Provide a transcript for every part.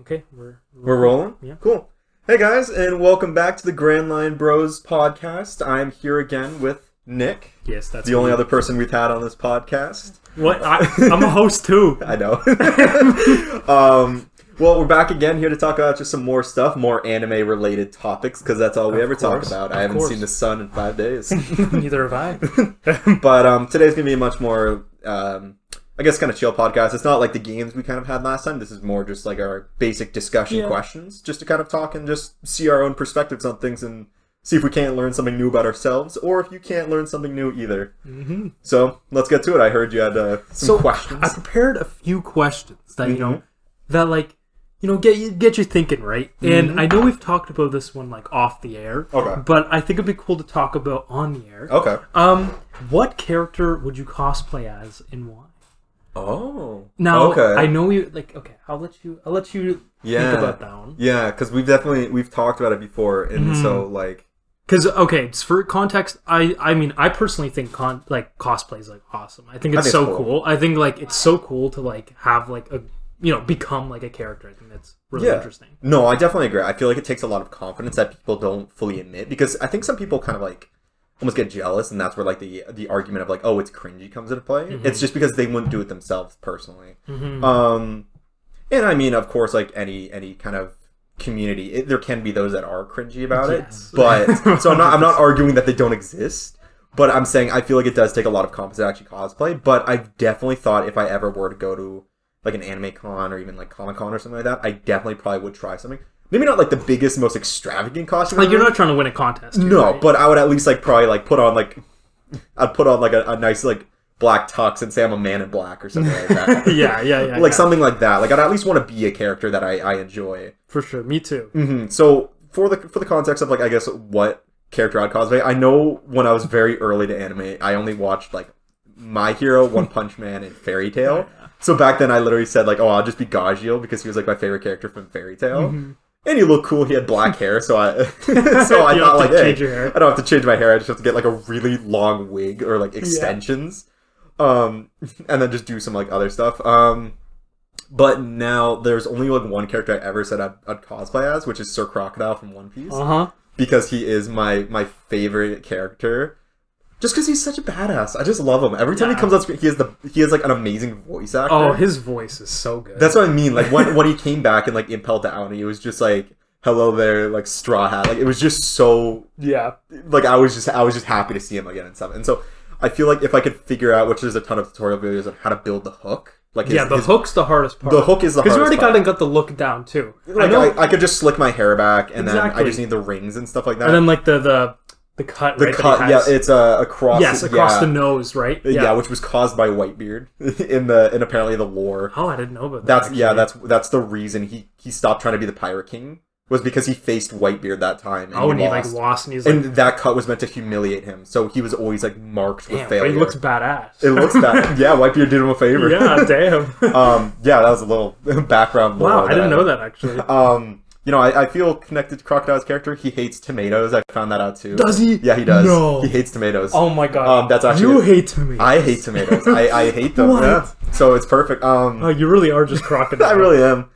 Okay, we're We're rolling? Yeah. Cool. Hey guys, and welcome back to the Grand Line Bros podcast. I'm here again with Nick, Yes, that's the only other person we've had on this podcast. What? I, I'm a host too. I know. um, well, we're back again here to talk about just some more stuff, more anime related topics, because that's all we Of ever talk about. I haven't course. seen the sun in five days. Neither have I. but um, today's gonna be a much more, um, I guess, kind of chill podcast. It's not like the games we kind of had last time. This is more just like our basic discussion Yeah. questions, just to kind of talk and just see our own perspectives on things and see if we can't learn something new about ourselves, or if you can't learn something new either. hmm So let's get to it. I heard you had uh, some So questions. I prepared a few questions that you know Mhm. that like you know get you get you thinking, right? Mm-hmm. And I know we've talked about this one like off the air. Okay. But I think it'd be cool to talk about on the air. Okay. Um, what character would you cosplay as and why? Oh. Now, Okay. I know you like. Okay, I'll let you. I'll let you Yeah. think about that one. Yeah, because we've definitely we've talked about it before, and Mm-hmm. so like Because okay, for context, I I mean I personally think con like cosplay is like awesome. I think I it's think so it's cool. cool. I think like it's so cool to like have like a you know become like a character. I think that's really Yeah. interesting. No, I definitely agree. I feel like it takes a lot of confidence that people don't fully admit because I think some people kind of like almost get jealous, and that's where like the the argument of like, oh, it's cringy comes into play. Mm-hmm. It's just because they wouldn't do it themselves personally. Mhm. Um, and I mean, of course, like any any kind of community, it, there can be those that are cringy about Yes. it. But so I'm not I'm not arguing that they don't exist. But I'm saying I feel like it does take a lot of confidence to actually cosplay. But I've definitely thought if I ever were to go to like an anime con or even like Comic Con or something like that, I definitely probably would try something. Maybe not like the biggest, most extravagant costume. Like you're not trying to win a contest. here, No, right? but I would at least like probably like put on like I'd put on like a, a nice like black tux and say I'm a man in black or something like that. yeah, yeah, yeah, like yeah. something like that. Like I'd at least want to be a character that I, I enjoy. for sure. Me too. hmm So for the for the context of like I guess what character I'd cosplay, I know when I was very early to anime, I only watched like My Hero, One Punch Man, and Fairy Tail. So back then, I literally said like, "Oh, I'll just be Gajeel because he was like my favorite character from Fairy Tail." Mhm. And he looked cool. He had black hair, so I so I thought like, hey, change your hair. I don't have to change my hair. I just have to get like a really long wig or like extensions, um, and then just do some like other stuff. Um, but now there's only like one character I ever said I'd, I'd cosplay as, which is Sir Crocodile from One Piece, Uh huh. because he is my my favorite character. Just because he's such a badass, I just love him. Every time Yeah. he comes on screen, he has the he has like an amazing voice actor. Oh, his voice is so good. That's what I mean. Like when when he came back and like Impel Down, he was just like, "Hello there," like Straw Hat. Like it was just so yeah. like I was just I was just happy to see him again and stuff. And so I feel like if I could figure out, which there's a ton of tutorial videos on how to build the hook, like his, yeah, the his- hook's the hardest part. the hook is the hardest. because you already part. got got the look down too. Like I know, I, I could just slick my hair back, and then I just need the rings and stuff like that. and then like the the the cut. the right, that cut, he yeah, it's uh, across. yes, across yeah, the nose, right? yeah. which was caused by Whitebeard in the in apparently the lore. Oh, I didn't know about that. That's yeah, that's that's the reason he he stopped trying to be the pirate king was because he faced Whitebeard that time. And Oh, and he like lost, and he's like, and that cut was meant to humiliate him, so he was always like marked with damn, but failure. he looks badass. it looks bad. yeah, Whitebeard did him a favor. yeah, damn. um, yeah, that was a little background. lore wow, I didn't know that actually. Um, you know, I, I feel connected to Crocodile's character. He hates tomatoes. I found that out too. Does he? Yeah, he does. No. He hates tomatoes. Oh my god. Um, that's actually- you hate tomatoes. I hate tomatoes. I, I hate them. What? Yeah. So it's perfect. Um, Oh, you really are just crocodile. I really am.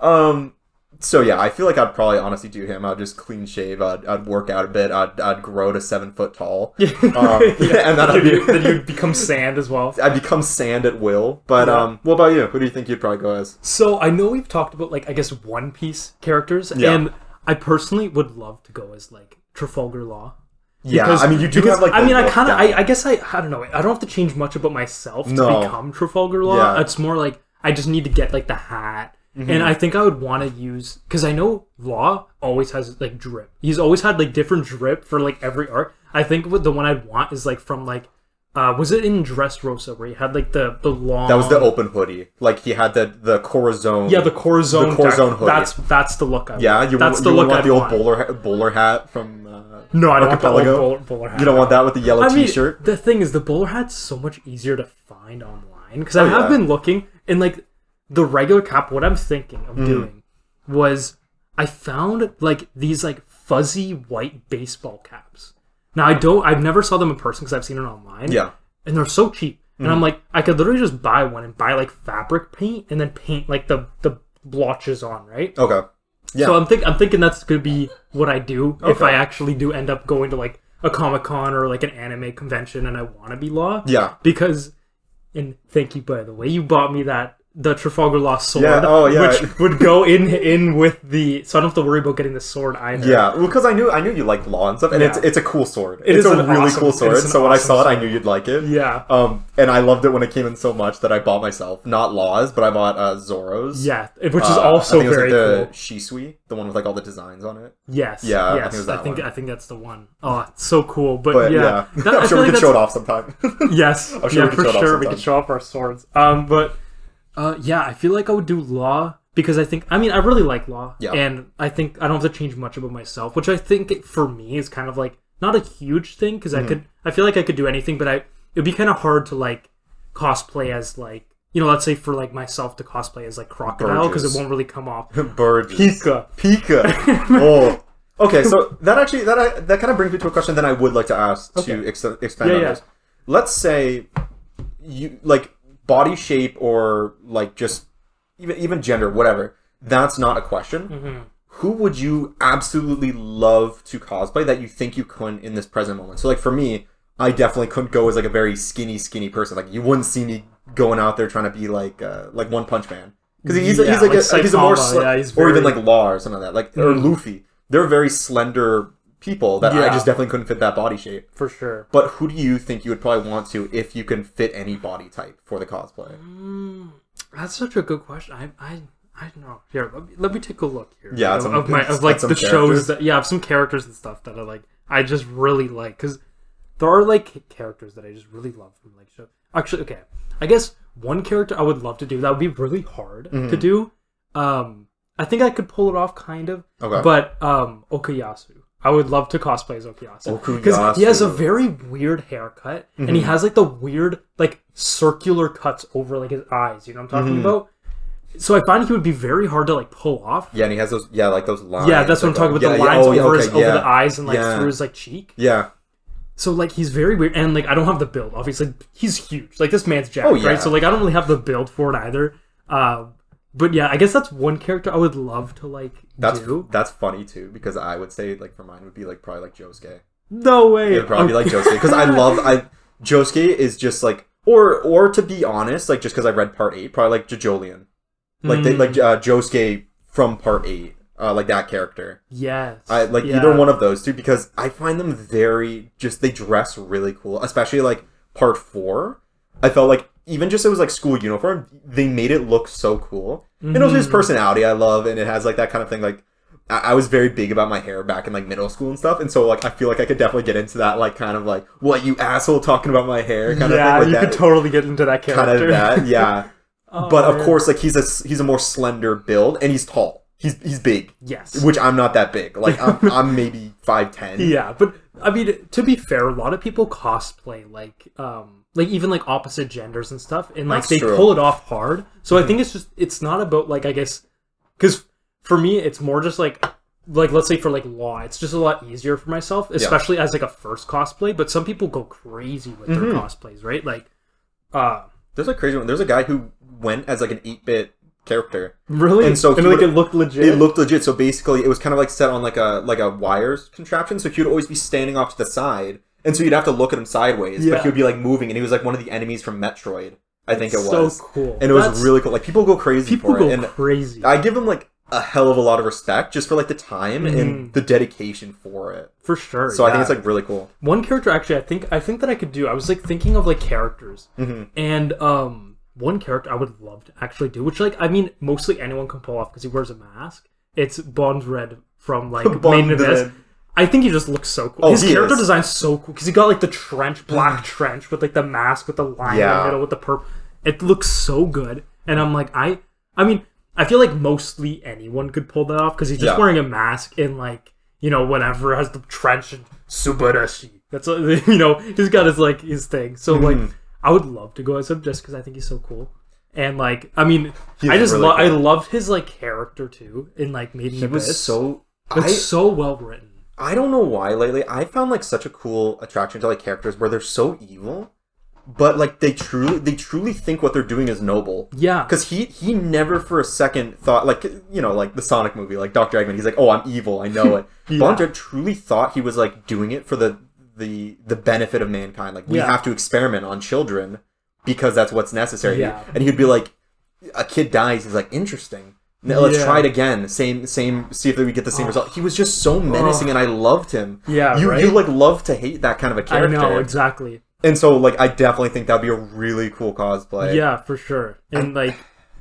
Um, so yeah, I feel like I'd probably honestly do him. I'd just clean shave. I'd, I'd work out a bit. I'd, I'd grow to seven foot tall. Yeah. Um, and then I'd be- then you'd become sand as well. I'd become sand at will. But Yeah. um, what about you? Who do you think you'd probably go as? So I know we've talked about like I guess One Piece characters, Yeah. and I personally would love to go as like Trafalgar Law. Yeah, Because- I mean, you do because, have like. I mean, I kind of. I, I guess I, I don't know. I don't have to change much about myself to No. become Trafalgar Law. Yeah. It's more like I just need to get like the hat, Mm-hmm. and I think I would want to use because I know Law always has like drip. He's always had like different drip for like every arc. I think what the one I'd want is like from like, uh, was it in Dressrosa where he had like the the long That was the open hoodie. Like he had the the Corazon. yeah the Corazon The Corazon hoodie. That's that's the look I Yeah, you that's want, the you look want I'd the old want. bowler ha- bowler hat from. Uh, No, I don't want the old bowler, bowler hat. you don't want that with the yellow I mean, T-shirt. the thing is, the bowler hat's so much easier to find online because I Oh, have yeah. been looking and like the regular cap. What I'm thinking Mm. of doing was I found like these like fuzzy white baseball caps. Now I don't, I've never saw them in person because I've seen it online. Yeah. and they're so cheap. And I'm like, I could literally just buy one and buy like fabric paint and then paint like the the blotches on, right? Okay. Yeah. So I'm think I'm thinking that's gonna be what I do if I actually do end up going to like a comic con or like an anime convention and I want to be Law. Yeah. Because, and thank you by the way, you bought me that the Trafalgar Law sword, Yeah, oh, yeah. which would go in in with the, so I don't have to worry about getting the sword either. Yeah, because I knew I knew you liked law and stuff, and it's Yeah. it's a cool sword. It it's is a really awesome- cool sword. So when I saw it, awesome I knew you'd like it. Yeah. Um, and I loved it when it came in so much that I bought myself not laws, but I bought uh, Zoro's. Yeah, which is Uh, also I think it was very like the cool. Shusui, the one with like all the designs on it. Yes. Yeah, I think it I think. I think that's the one. Oh, it's so cool. But, But yeah, yeah, that- I I'm sure we could show it off sometime. Yes, I'm sure yeah, we can for show it off sure we can show off our swords. Um, but uh, yeah, I feel like I would do law because I think I mean I really like law, Yeah. and I think I don't have to change much about myself, which I think for me is kind of like not a huge thing because Mm-hmm. I could I feel like I could do anything, but I it'd be kind of hard to like cosplay as like you know let's say for like myself to cosplay as like crocodile because it won't really come off. Burgess. Pika. Pika. oh. Okay, so that actually that I, that kind of brings me to a question that I would like to ask Okay. to ex- expand Yeah, on yeah. this. Let's say you like body shape or like just even even gender, whatever. That's not a question. Mm-hmm. Who would you absolutely love to cosplay that you think you couldn't in this present moment? So like for me, I definitely couldn't go as like a very skinny, skinny person. Like you wouldn't see me going out there trying to be like uh, like One Punch Man because he's, Yeah, he's like, like a, he's a more sli- yeah, he's or even like Law or something like that, like or Mhm. Luffy. They're very slender people that yeah. I just definitely couldn't fit that body shape. For sure. But who do you think you would probably want to if you can fit any body type for the cosplay? Mm, that's such a good question. I I I don't know. Here, let me, let me take a look here. Yeah, of, my of like the characters. shows that yeah, of some characters and stuff that I like. I just really like because there are like characters that I just really love from like show. Actually, okay, I guess one character I would love to do that would be really hard Mm-hmm. to do. Um, I think I could pull it off, kind of. Okay. But um, Okuyasu. I would love to cosplay as Okuyasu because he has a very weird haircut and Mm-hmm. he has like the weird like circular cuts over like his eyes. You know what I'm talking Mm-hmm. about? So I find he would be very hard to like pull off. Yeah, and he has those yeah like those lines. Yeah, that's what I'm talking about. yeah, the yeah, lines oh, yeah, over okay, his over yeah. the eyes and like through his like cheek. Yeah, So like he's very weird and like I don't have the build. Obviously, he's huge. Like this man's jacked, Oh, right? So like I don't really have the build for it either. Um, but yeah, I guess that's one character I would love to like that's do. that's funny too because I would say like for mine would be like probably like Josuke. No way. It would probably be like Okay. Josuke because I love I Josuke is just like or or to be honest like just because I read part eight probably like JoJolion like they Mm. like uh, Josuke from part eight uh, like that character Yes. I like Yeah. either one of those two because I find them very just they dress really cool especially like part four I felt like even just it was like school uniform they made it look so cool and also his personality I love and it has like that kind of thing like I I was very big about my hair back in like middle school and stuff, and so like I feel like I could definitely get into that like kind of like what you asshole talking about my hair kind yeah, of thing, you like could totally get into that character. kind of that, yeah. Oh, but of man. course, like he's a he's a more slender build and he's tall. He's he's big, yes. which I'm not that big. Like I'm, I'm maybe five ten. Yeah, but I mean, to be fair, a lot of people cosplay like, um, like even like opposite genders and stuff, and like That's they true. pull it off hard. So I think it's just it's not about like I guess because for me it's more just like like let's say for like law, it's just a lot easier for myself, especially as like a first cosplay. But some people go crazy with their Mhm. cosplays, right? Like, uh, There's a crazy one. There's a guy who went as like an eight bit character. really, And so he like would- it looked legit. It looked legit. So basically, it was kind of like set on like a like a wires contraption. So he would always be standing off to the side, and so you'd have to look at him sideways. Yeah. But he would be like moving, and he was like one of the enemies from Metroid. I think it was so cool, and it was really cool. Like people go crazy people for go it, and crazy I give him like a hell of a lot of respect just for like the time Mhm. and the dedication for it. for sure. So I think it's like really cool. one character actually i think i think that i could do i was like thinking of like characters hmm and um one character i would love to actually do which like i mean mostly anyone can pull off because he wears a mask it's Bondrewd from like Bond main abyss Red. I think he just looks so cool Oh, his he character is. design's so cool because he got like the trench black trench with like the mask with the line in Yeah. the middle with the purple it looks so good and i'm like i i mean i feel like mostly anyone could pull that off because he's just Yeah. wearing a mask and like you know whatever has the trench and subarashi that's what you know he's got his like his thing so like Mhm. i would love to go as him just because i think he's so cool and like i mean i just really love i loved his like character too in like made in He was so. it's I, so well written I don't know why lately. I found like such a cool attraction to like characters where they're so evil, but like they truly they truly think what they're doing is noble. Yeah. Because he he never for a second thought like you know like the Sonic movie like Doctor Eggman he's like oh I'm evil I know it. Yeah. Bond truly thought he was like doing it for the the the benefit of mankind. Like we Yeah. have to experiment on children because that's what's necessary. Yeah. And he'd be like, a kid dies. He's like interesting. Now let's Yeah. try it again. Same same. See if we get the same result. He was just so menacing, and I loved him. Yeah, you right? you like love to hate that kind of a character. I know exactly. And so like I definitely think that'd be a really cool cosplay. Yeah, for sure. And like,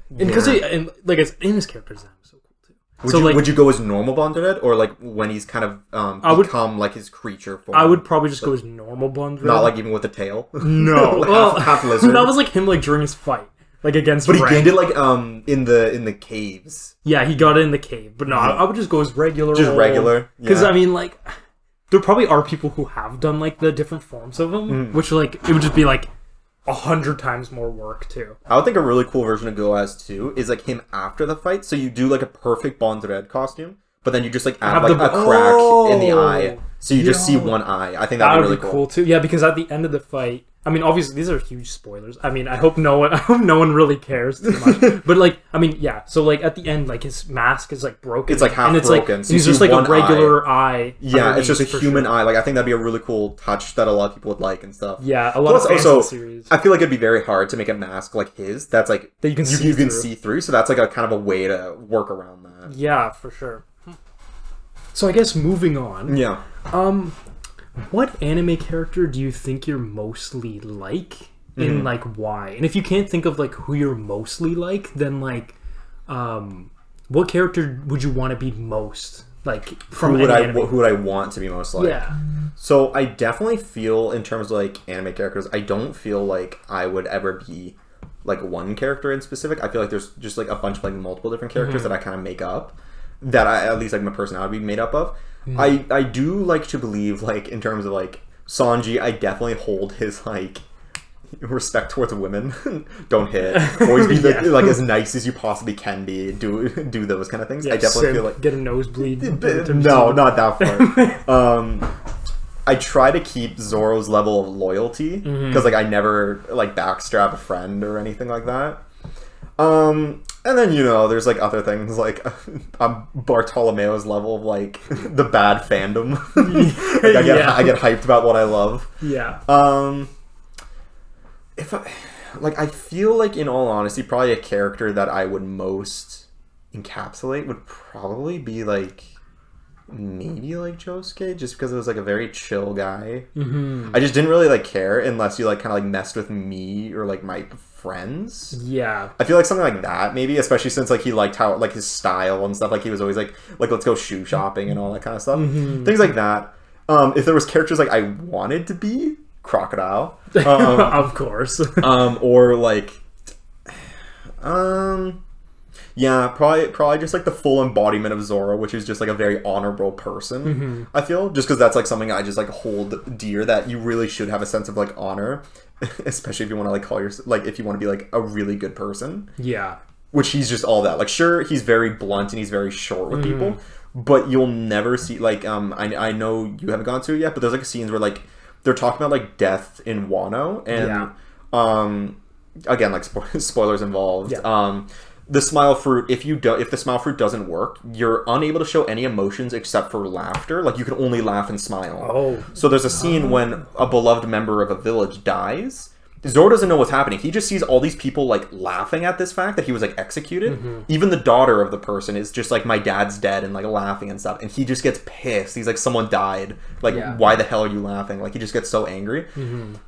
and because Yeah. and like it's in his character design was so cool too. Would so you like, would you go as normal Bondrewd or like when he's kind of um I would- become like his creature form? I would probably just go as normal Blonde. not like even with a tail. no, Like well, half, half lizard. that was like him like during his fight, like against. but he Ren. gained it like um in the in the caves. Yeah, he got it in the cave, but no, I, I would just go as regular. Just regular, Because yeah. I mean, like, there probably are people who have done like the different forms of them, Mm. which like it would just be like a hundred times more work too. I would think a really cool version of Go as too is like him after the fight. So you do like a perfect Bondrewd costume, but then you just like add like the- a crack in the eye, so you just see one eye. I think That that'd would be be really cool. cool. too. Yeah, because at the end of the fight, I mean, obviously these are huge spoilers. I mean, I hope no one, I hope no one really cares too much. but like, I mean, yeah. So like at the end, like his mask is like broken. It's, like, half and it's broken, Like, so he's just like a regular eye. Yeah, it's just a human sure. eye. Like I think that'd be a really cool touch that a lot of people would like and stuff. Yeah, a lot Plus, of also, series. I feel like it'd be very hard to make a mask like his. That's like That you can you, see you can through. see through. So that's like a kind of a way to work around that. Yeah, for sure. So I guess moving on. Yeah. Um, what anime character do you think you're mostly like, Mm-hmm. and like why? And if you can't think of like who you're mostly like, then like, um, what character would you want to be most like from Who would I anime? who would I want to be most like? yeah, So I definitely feel in terms of like anime characters, I don't feel like I would ever be like one character in specific. I feel like there's just like a bunch of like multiple different characters Mm-hmm. that I kind of make up that I at least like my personality be made up of. Mm-hmm. I I do like to believe like in terms of like Sanji, I definitely hold his like respect towards women. don't hit. Always be the, Yeah. like as nice as you possibly can be. Do do those kind of things. I definitely feel like get a nosebleed. no, not that far. um, I try to keep Zoro's level of loyalty because like I never like backstab a friend or anything like that. Um, and then you know there's like other things like um, Bartolomeo's level of like the bad fandom. like, I get Yeah. I get hyped about what I love. Yeah, Um, if I like, I feel like in all honesty, probably a character that I would most encapsulate would probably be like maybe like Josuke, just because it was like a very chill guy. hmm I just didn't really like care unless you like kind of like messed with me or like my friends. yeah, I feel like something like that, maybe, especially since like he liked how like his style and stuff. Like he was always like like let's go shoe shopping and all that kind of stuff. Mm-hmm. Things like that. Um, if there was characters like I wanted to be, crocodile, um, of course. um, or like, um, yeah, probably probably just like the full embodiment of Zoro, which is just like a very honorable person. Mm-hmm. I feel just because that's like something I just like hold dear that you really should have a sense of like honor, especially if you want to like call yourself like if you want to be like a really good person yeah, which he's just all that. Like, sure, he's very blunt and he's very short with people, Mm-hmm. but you'll never see like um. I I know you haven't gone to it yet, but there's like scenes where like they're talking about like death in Wano, and Yeah. um, again like spo- spoilers involved. Yeah. Um, the smile fruit if you do if the smile fruit doesn't work you're unable to show any emotions except for laughter like you can only laugh and smile Oh. so there's a scene when a beloved member of a village dies. Zoro doesn't know what's happening. He just sees all these people like laughing at this fact that he was like executed. Mm-hmm. Even the daughter of the person is just like my dad's dead and like laughing and stuff. And he just gets pissed. He's like someone died. Like Yeah. Mm-hmm. why the hell are you laughing? Like he just gets so angry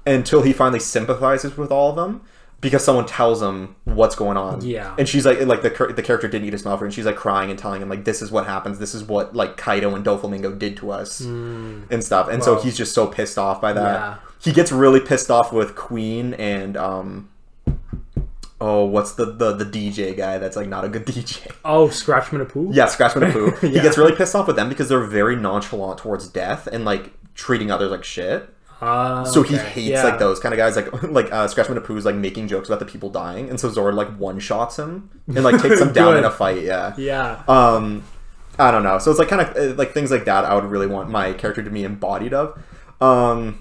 until he finally sympathizes with all of them because someone tells him what's going on. Yeah. And she's like like the the character didn't eat his her and she's like crying and telling him like this is what happens. This is what like Kaido and Doflamingo did to us and stuff. And so he's just so pissed off by that. Yeah. He gets really pissed off with Queen and um oh, what's the the, the DJ guy that's like not a good DJ? Oh, Scratchmen Apoo. Yeah, Scratchman and Pooh. He gets really pissed off with them because they're very nonchalant towards death and like treating others like shit. Uh, So he hates Yeah. like those kind of guys, like like uh, Scratchmen is like making jokes about the people dying, and so Zoro like one shots him and like takes him down in a fight. Yeah. Yeah. Um, I don't know. So it's like kind of like things like that. I would really want my character to be embodied of. Um,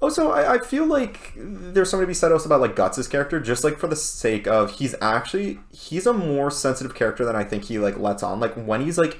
Also, I, I feel like there's something to be said also about like Guts' character, just like for the sake of he's actually he's a more sensitive character than I think he like lets on. Like when he's like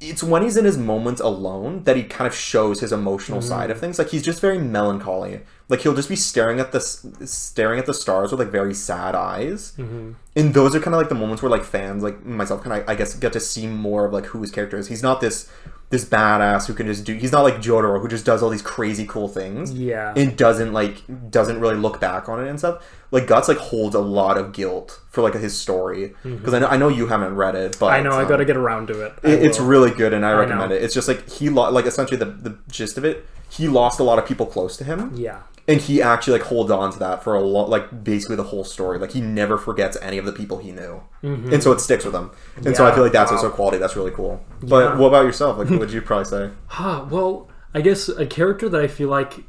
it's when he's in his moments alone that he kind of shows his emotional side of mm. things. Like he's just very melancholy. Like he'll just be staring at the staring at the stars with like very sad eyes. And those are kind of like the moments where like fans like myself kind of I guess get to see more of like who his character is. He's not this this badass who can just do. He's not like Jotaro who just does all these crazy cool things Yeah. and doesn't like doesn't really look back on it and stuff. Like Guts like holds a lot of guilt for like his story because I know I know you haven't read it, but I know I um, got to get around to it. It- it's really good and I recommend know. it. It's just like he lo- like essentially the the gist of it. He lost a lot of people close to him, yeah. And he actually like holds on to that for a lot, like basically the whole story. Like he never forgets any of the people he knew, mm-hmm. and so it sticks with him. And so I feel like that's wow. also quality that's really cool. But Yeah. what about yourself? Like, what would you probably say? Huh, well, I guess a character that I feel like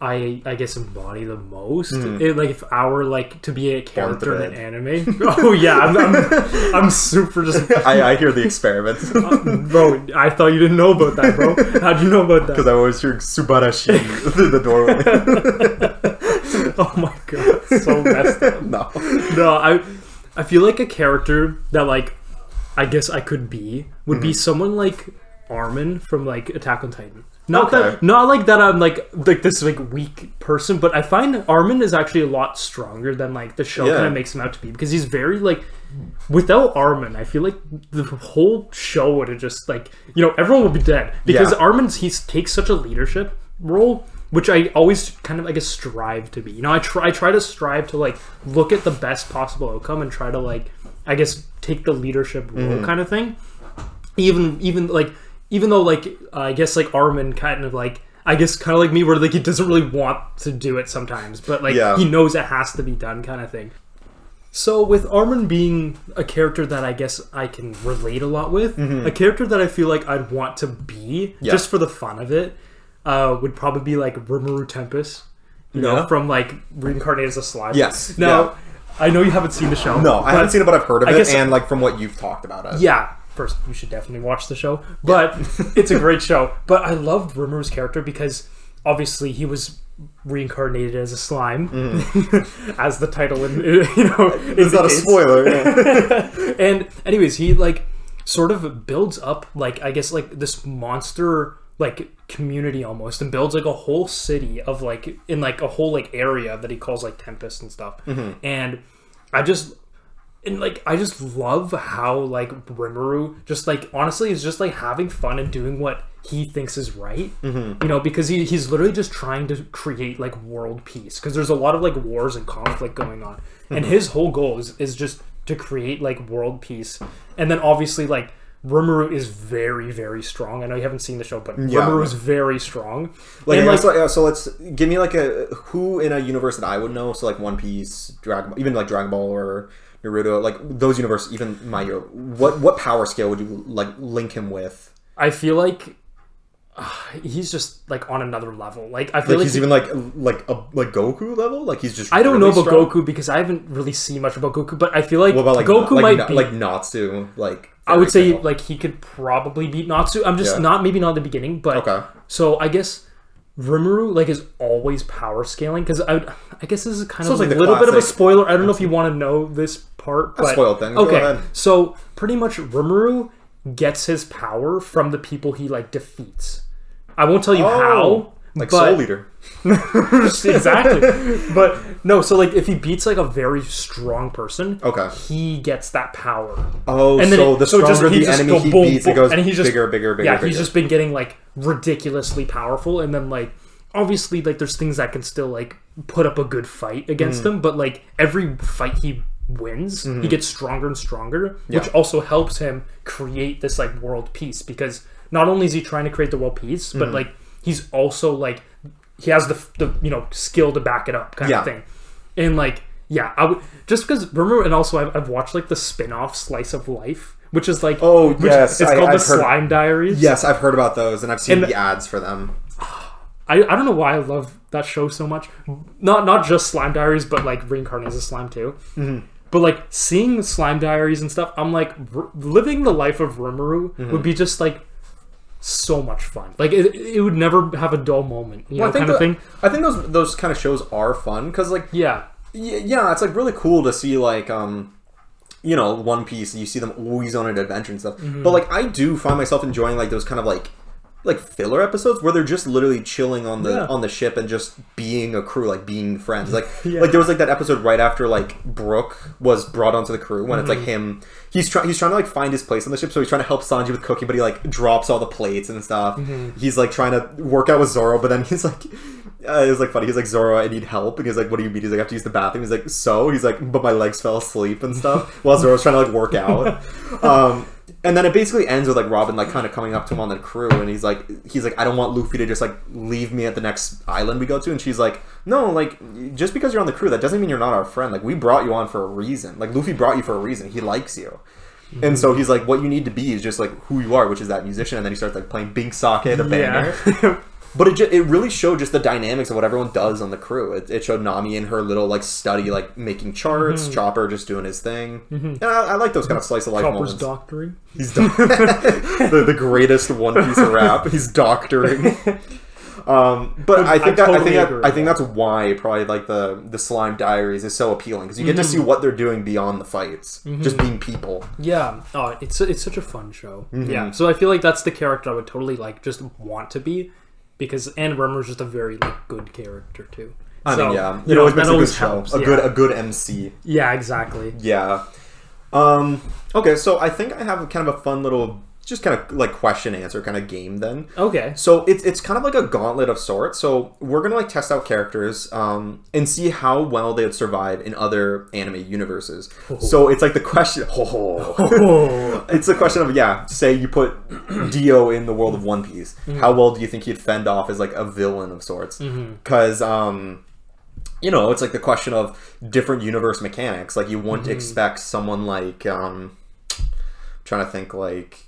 I I guess embody the most. It, like if I were like to be a character in an anime. oh yeah, I'm, I'm, I'm super just I, I hear the experiments bro. I thought you didn't know about that, bro. How'd you know about that? because I always hear Subarashi through the doorway. Oh my god, so messed up. no. No, I I feel like a character that like I guess I could be would Mm-hmm. be someone like Armin from like Attack on Titan. Not Okay. that not like that I'm like like this like weak person, but I find Armin is actually a lot stronger than like the show Yeah. kind of makes him out to be because he's very like without Armin, I feel like the whole show would have just like you know everyone would be dead because Yeah. Armin's he takes such a leadership role, which I always kind of I guess strive to be. You know, I try I try to strive to like look at the best possible outcome and try to like I guess take the leadership role Mm-hmm. kind of thing. Even even like even though like uh, I guess like Armin kind of like. I guess kind of like me, where like he doesn't really want to do it sometimes, but like Yeah. he knows it has to be done, kind of thing. So with Armin being a character that I guess I can relate a lot with, a character that I feel like I'd want to be Mm-hmm. Yeah. just for the fun of it, uh, would probably be like Rimuru Tempest, you know, Yeah. from like reincarnated as a slime. Yes, Now. I know you haven't seen the show. No, I haven't seen it, but I've heard of I it, guess- and like from what you've talked about it. Yeah, first you should definitely watch the show, but it's a great show. But I loved Rimuru's character because obviously he was reincarnated as a slime, as the title in you know Mm. It's not a spoiler. yeah. and anyways he like sort of builds up like i guess like this monster like community almost and builds like a whole city of like in like a whole like area that he calls like tempest and stuff and i just and like i just love how like rimuru just like honestly is just like having fun and doing what he thinks is right you know because he, he's literally just trying to create like world peace because there's a lot of like wars and conflict going on and his whole goal is, is just to create like world peace and then obviously like Rimuru is very very strong. I know you haven't seen the show, but Yeah. Rimuru is very strong. Like, and like uh, so let's give me like a who in a universe that I would know. So like One Piece, Dragon, even like Dragon Ball or Naruto, like those universes, even My. What what power scale would you like link him with? I feel like uh, he's just like on another level. Like I feel Like like, he's he- even like like a like Goku level. Like he's just. I don't really know about strong? Goku because I haven't really seen much about Goku, but I feel like, What about like Goku like, might Na- be like Natsu? Like I would say tale. like he could probably beat Natsu. I'm just Yeah. not maybe not the beginning, but Okay. So I guess Rimuru like is always power scaling because I would, I guess this is kind So of like a little bit of a spoiler. I don't know if you want to know this part, but spoiled thing. Go Okay, so pretty much Rimuru gets his power from the people he like defeats. I won't tell you how. Oh, like but, Soul Leader. exactly. but no, so like if he beats like a very strong person, Okay. he gets that power. Oh, And then so it- the so just- stronger he the just enemy he boom, beats, it goes and he's just- bigger, bigger, bigger. yeah, bigger. he's just been getting like ridiculously powerful, and then like obviously like there's things that can still like put up a good fight against Mm. him, but like every fight he wins, Mm-hmm. he gets stronger and stronger, which also helps him create this like world peace because not only is he trying to create the world peace, Mm-hmm. but like he's also like he has the the you know skill to back it up kind Yeah. of thing, and like. Yeah, I would just because remember, and also I've, I've watched like the spin-off Slice of Life, which is like Oh, which- yes, it's I- called I've the heard- Slime Diaries. Yes, I've heard about those, and I've seen And- the ads for them. I, I don't know why I love that show so much. Not not just Slime Diaries, but like reincarnated as a slime too. Mm-hmm. But like seeing Slime Diaries and stuff, I'm like r- living the life of Rimuru Mm-hmm. would be just like so much fun. Like it, it would never have a dull moment, you know, I think kind of thing. I think those those kind of shows are fun because like Yeah, y- yeah, it's like really cool to see like um you know One Piece. You see them always on an adventure and stuff. Mm-hmm. But like I do find myself enjoying like those kind of like like filler episodes where they're just literally chilling on the Yeah. on the ship and just being a crew, like being friends. Like Yeah. like there was like that episode right after like Brook was brought onto the crew when it's Mm-hmm. like him. He's trying he's trying to like find his place on the ship, so he's trying to help Sanji with cooking, but he like drops all the plates and stuff. Mm-hmm. He's like trying to work out with Zoro, but then he's like. Uh, it was like funny. He's like Zoro, I need help, and he's like, "What do you mean?" He's like, "I have to use the bathroom." He's like, "So?" He's like, "But my legs fell asleep and stuff." While Zoro's trying to like work out, um, and then it basically ends with like Robin like kind of coming up to him on the crew, and he's like, he's like, "I don't want Luffy to just like leave me at the next island we go to," and she's like, "No, like just because you're on the crew, that doesn't mean you're not our friend. Like we brought you on for a reason. Like Luffy brought you for a reason. He likes you." And so he's like, "What you need to be is just like who you are, which is that musician." And then he starts like playing Binks' Sake, the banger. yeah. But it, ju- it really showed just the dynamics of what everyone does on the crew. It, it showed Nami in her little like study, like making charts. Mm-hmm. Chopper just doing his thing. And I, I like those kind of slice of life Chopper's moments. doctoring. He's do- the, the greatest one piece of rap. He's doctoring. Um, but I think I that I think that, I think that's why probably like the the slime diaries is so appealing because you get to Mm-hmm. see what they're doing beyond the fights, just being people. Yeah. Oh, it's it's such a fun show. Mm-hmm. Yeah. So I feel like that's the character I would totally like just want to be because Anne Rimmer's just a very like good character too. I So, mean, yeah, you it know, always makes a good show, helps. a yeah. good a good MC. Yeah, exactly. Yeah. Um. Okay, so I think I have kind of a fun little, just kind of like question answer kind of game then. Okay. So it's it's kind of like a gauntlet of sorts. So we're gonna like test out characters, um, and see how well they would survive in other anime universes. So it's like the question. Oh. it's the question of yeah. Say you put Dio in the world of One Piece. How well do you think he'd fend off as like a villain of sorts? Because um, you know, it's like the question of different universe mechanics. Like you wouldn't expect someone like um, trying to think like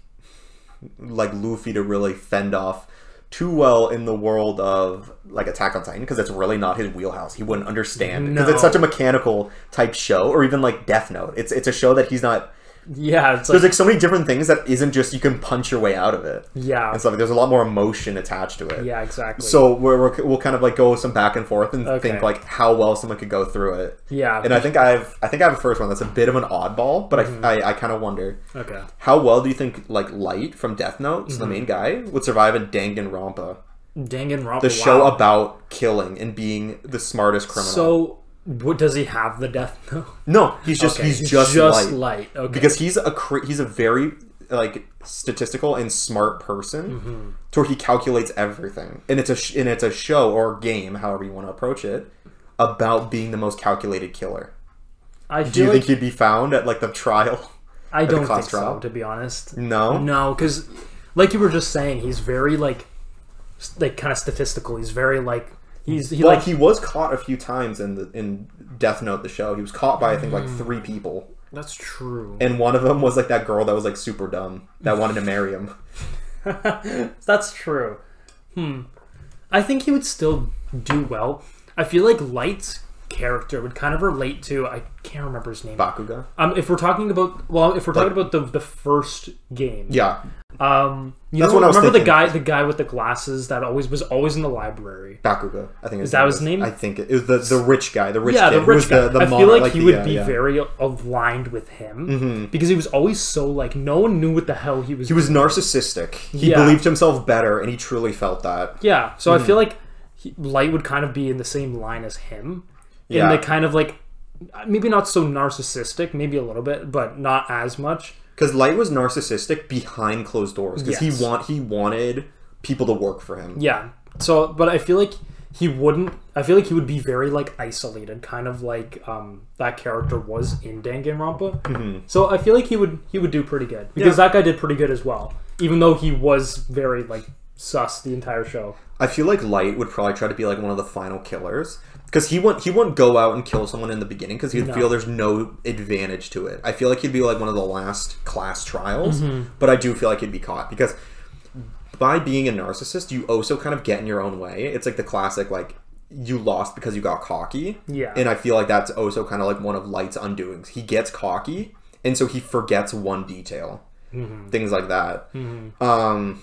like Luffy to really fend off too well in the world of like Attack on Titan because it's really not his wheelhouse. He wouldn't understand because it's such a mechanical type show, or even like Death Note. It's it's a show that he's not. Yeah, it's There's like like so many different things that isn't just you can punch your way out of it yeah, and stuff. There's a lot more emotion attached to it. yeah, exactly. So we're, we're, we'll kind of like go some back and forth and Okay. think like how well someone could go through it. yeah, And I think I've I think I have a first one that's a bit of an oddball, but Mm-hmm. I, I, I kind of wonder okay. how well do you think like Light from Death Note, so the Mm-hmm. main guy, would survive in Danganronpa, Danganronpa. the show wow. about killing and being the smartest criminal? So, what does he have the death note? no, he's just Okay, he's just, Light light. Okay. because he's a he's a very like statistical and smart person Mm-hmm. to where he calculates everything, and it's a sh- and it's a show or game, however you want to approach it, about being the most calculated killer. I Do you like think he'd be found at like the trial? I don't think so. To be honest, No. no, because like you were just saying, he's very like, like kind of statistical. He's very like he's he Well, like he was caught a few times in the in Death Note, the show. He was caught by I think like Mm. three people, that's true. and one of them was like that girl that was like super dumb that wanted to marry him. That's true. Hmm. I think he would still do well. I feel like Light's character would kind of relate to I can't remember his name. Byakuya. Um, if we're talking about well, if we're talking about the the first game, Yeah, um, you That's know, what I was remember the thinking. guy, the guy with the glasses that always was always in the library. Byakuya. I think Is that his name? I think it, it was the the rich guy, the rich yeah, kid. the who was rich guy. The, the I feel monarch, like, he the- would yeah, be yeah. Mm-hmm. very aligned with him because he was always so like no one knew what the hell he was. He was narcissistic. He Yeah. believed himself better, and he truly felt that. Yeah, so Mm-hmm. I feel like he, Light would kind of be in the same line as him. Yeah. In the kind of like, maybe not so narcissistic, maybe a little bit, but not as much. Because Light was narcissistic behind closed doors. Because Yes. he want he wanted people to work for him. Yeah. So, but I feel like he wouldn't. I feel like he would be very like isolated, kind of like um that character was in Danganronpa. Mm-hmm. So I feel like he would he would do pretty good because that guy did pretty good as well, even though he was very like sus the entire show. I feel like Light would probably try to be like one of the final killers because he won't he wouldn't go out and kill someone in the beginning because he'd No. feel there's no advantage to it. I feel like he'd be like one of the last class trials, Mm-hmm. but I do feel like he'd be caught because by being a narcissist, you also kind of get in your own way. It's like the classic like you lost because you got cocky. Yeah. and I feel like that's also kind of like one of Light's undoings. He gets cocky, and so he forgets one detail. Mm-hmm. Things like that. Um,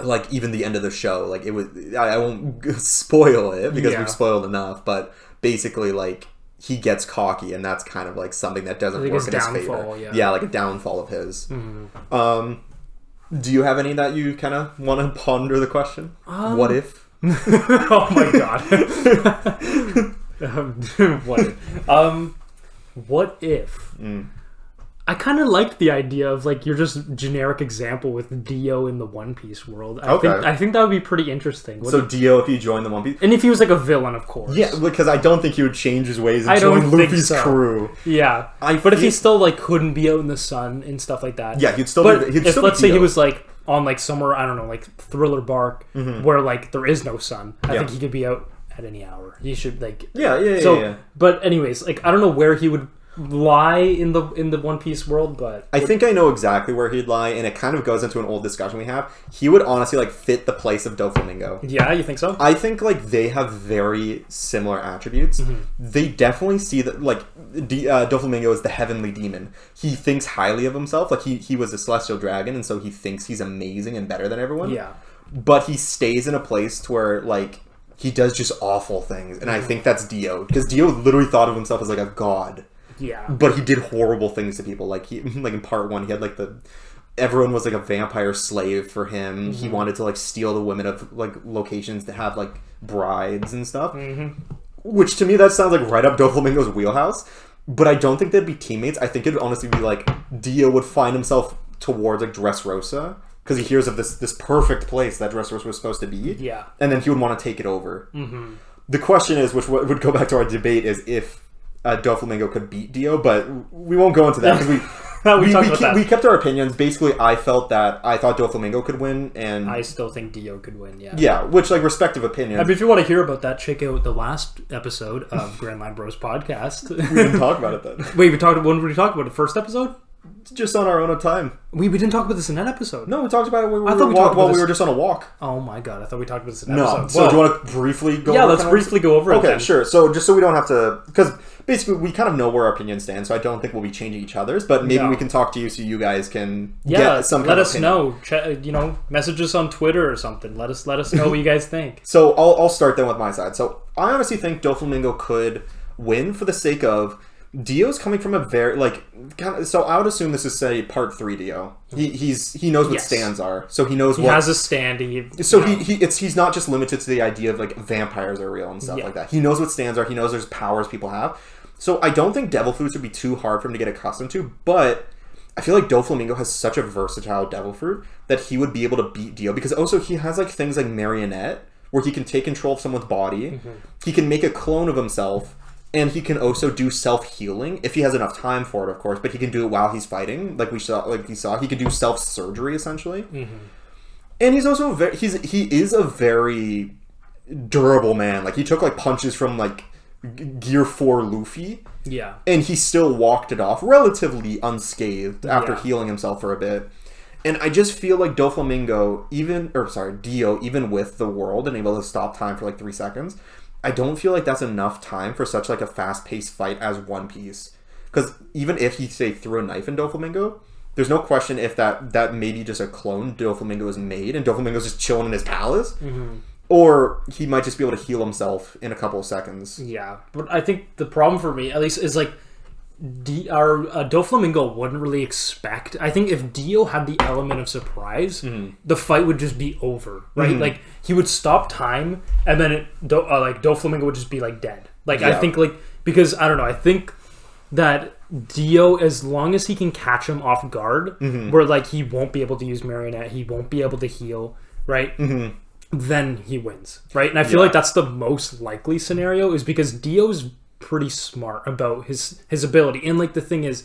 like even the end of the show, like it was. I, I won't spoil it because Yeah. we've spoiled enough, but basically, like he gets cocky, and that's kind of like something that doesn't work in his favor. yeah. Mm-hmm. like a downfall of his. Um, do you have any that you kind of want to ponder the question? Um, what if? oh my god. um, what? If? Um, what if? Mm. I kind of liked the idea of like you're just generic example with Dio in the One Piece world. I Okay. think I think that would be pretty interesting. So Dio, if you join the One Piece, and if he was like a villain, of course. yeah, because I don't think he would change his ways and I join Luffy's so. crew. Yeah. I but if he still like couldn't be out in the sun and stuff like that. Yeah, he'd still But be, he'd if still let's say he was like on like somewhere I don't know like Thriller Bark where like there is no sun, I Mm-hmm. Yeah. think he could be out at any hour. He should like yeah, yeah, yeah, so. yeah. But anyways, like I don't know where he would lie in the in the One Piece world, but I think I know exactly where he'd lie, and it kind of goes into an old discussion we have. He would honestly like fit the place of Doflamingo. yeah, you think so? I think like they have very similar attributes. Mm-hmm. They definitely see that like D- uh, Doflamingo is the heavenly demon. He thinks highly of himself. Like he he was a celestial dragon, and so he thinks he's amazing and better than everyone. yeah. But he stays in a place to where like he does just awful things, and I think that's Dio because Dio literally thought of himself as like a god Yeah. but he did horrible things to people. Like he, like in part one, he had like the everyone was like a vampire slave for him. He wanted to like steal the women of like locations to have like brides and stuff. Which to me that sounds like right up Doflamingo's wheelhouse. But I don't think they'd be teammates. I think it'd honestly be like Dio would find himself towards like Dressrosa because he hears of this this perfect place that Dressrosa was supposed to be. Yeah. and then he would want to take it over. Mm-hmm. The question is, which would go back to our debate, is if uh, Doflamingo could beat Dio, but we won't go into that because we. We we, we, ke- we kept our opinions. Basically, I felt that I thought Doflamingo could win, and I still think Dio could win. Yeah. yeah, which like respective opinions. I mean, if you want to hear about that, check out the last episode of Grand Line Bros podcast. we didn't talk about it then. Wait, we talked. When did we talk about the first episode? Just on our own time. We, we didn't talk about this in that episode. No, we talked about it when we I were thought we walk- talked about while we this- were just on a walk. Oh my god, I thought we talked about this in that No. episode. So Well, do you want to briefly go? yeah, over let's kind of- briefly go over it. Okay, then. sure. So just so we don't have to, because basically we kind of know where our opinions stand, so I don't think we'll be changing each other's. But maybe No. we can talk to you so you guys can Yeah, get some. let kind of us opinion. know. Che- you know, message us on Twitter or something. Let us let us know what you guys think. So I'll, I'll start then with my side. So I honestly think Doflamingo could win for the sake of Dio's coming from a very like kind of. So I would assume this is say part three Dio. He he's he knows what Yes. stands are, so he knows He what. has a stand. He, so he, he it's he's not just limited to the idea of like vampires are real and stuff Yeah. like that. He knows what stands are. He knows there's powers people have. So I don't think devil fruits would be too hard for him to get accustomed to, but I feel like Doflamingo has such a versatile devil fruit that he would be able to beat Dio because also he has like things like marionette where he can take control of someone's body. Mm-hmm. He can make a clone of himself and he can also do self-healing if he has enough time for it, of course, but he can do it while he's fighting. Like we saw like he saw, he can do self-surgery essentially. Mm-hmm. And he's also very he's he is a very durable man. Like he took like punches from like Gear 4 Luffy yeah, and he still walked it off relatively unscathed after Yeah. healing himself for a bit. And I just feel like Doflamingo, even or sorry, Dio, even with the world and able to stop time for like three seconds, I don't feel like that's enough time for such like a fast paced fight as One Piece. Because even if he say threw a knife in Doflamingo, there's no question if that that maybe just a clone Doflamingo is made and Doflamingo's just chilling in his palace, mm-hmm. or he might just be able to heal himself in a couple of seconds. yeah. But I think the problem for me, at least, is like. D- our uh, Doflamingo wouldn't really expect. I think if Dio had the element of surprise, Mm-hmm. the fight would just be over, right? Like he would stop time, and then it, Do, uh, like Doflamingo would just be like dead. Like I think like because I don't know. I think that Dio, as long as he can catch him off guard, Mm-hmm. where like he won't be able to use marionette, he won't be able to heal, right? Mm-hmm. Then he wins, right? And I feel Yeah. like that's the most likely scenario, is because Dio's pretty smart about his his ability, and like the thing is.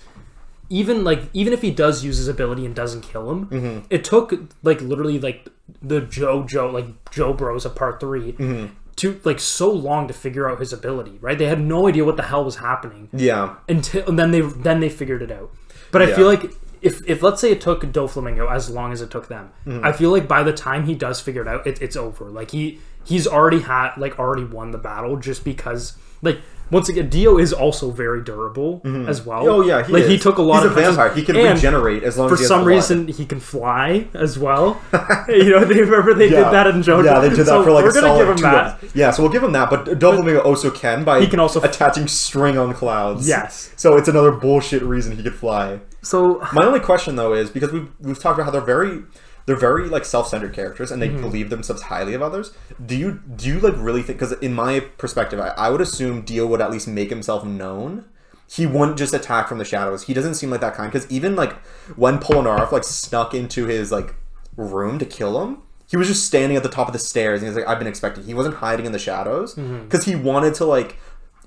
Even like even if he does use his ability and doesn't kill him, Mm-hmm. it took like literally like the Joe like Joe Bros of part 3 Mm-hmm. to like so long to figure out his ability. Right? They had no idea what the hell was happening Yeah, until and then they then they figured it out. But I Yeah. feel like if if let's say it took Doflamingo as long as it took them, Mm-hmm. I feel like by the time he does figure it out, it, it's over. Like he he's already had like already won the battle just because like once again, Dio is also very durable mm-hmm. as well. Oh yeah, he like he took a lot He's of a punches, vampire. He can and regenerate as long For as some reason, he can fly as well. you know, they remember they Yeah. did that in JoJo. Yeah, they did that So for like we're a gonna solid give him two that. Yeah, so we'll give him that. But Doflamingo also can by He can also- attaching string on clouds. Yes. So it's another bullshit reason he could fly. So My only question though is because we've we've talked about how they're very they're very like self-centered characters and they Mm-hmm. believe themselves highly of others. Do you do you like really think? Because in my perspective, I, I would assume Dio would at least make himself known. He wouldn't just attack from the shadows. He doesn't seem like that kind. Because even like when Polnareff like snuck into his like room to kill him, he was just standing at the top of the stairs and he's like, "I've been expecting." He wasn't hiding in the shadows Mm-hmm. because he wanted to like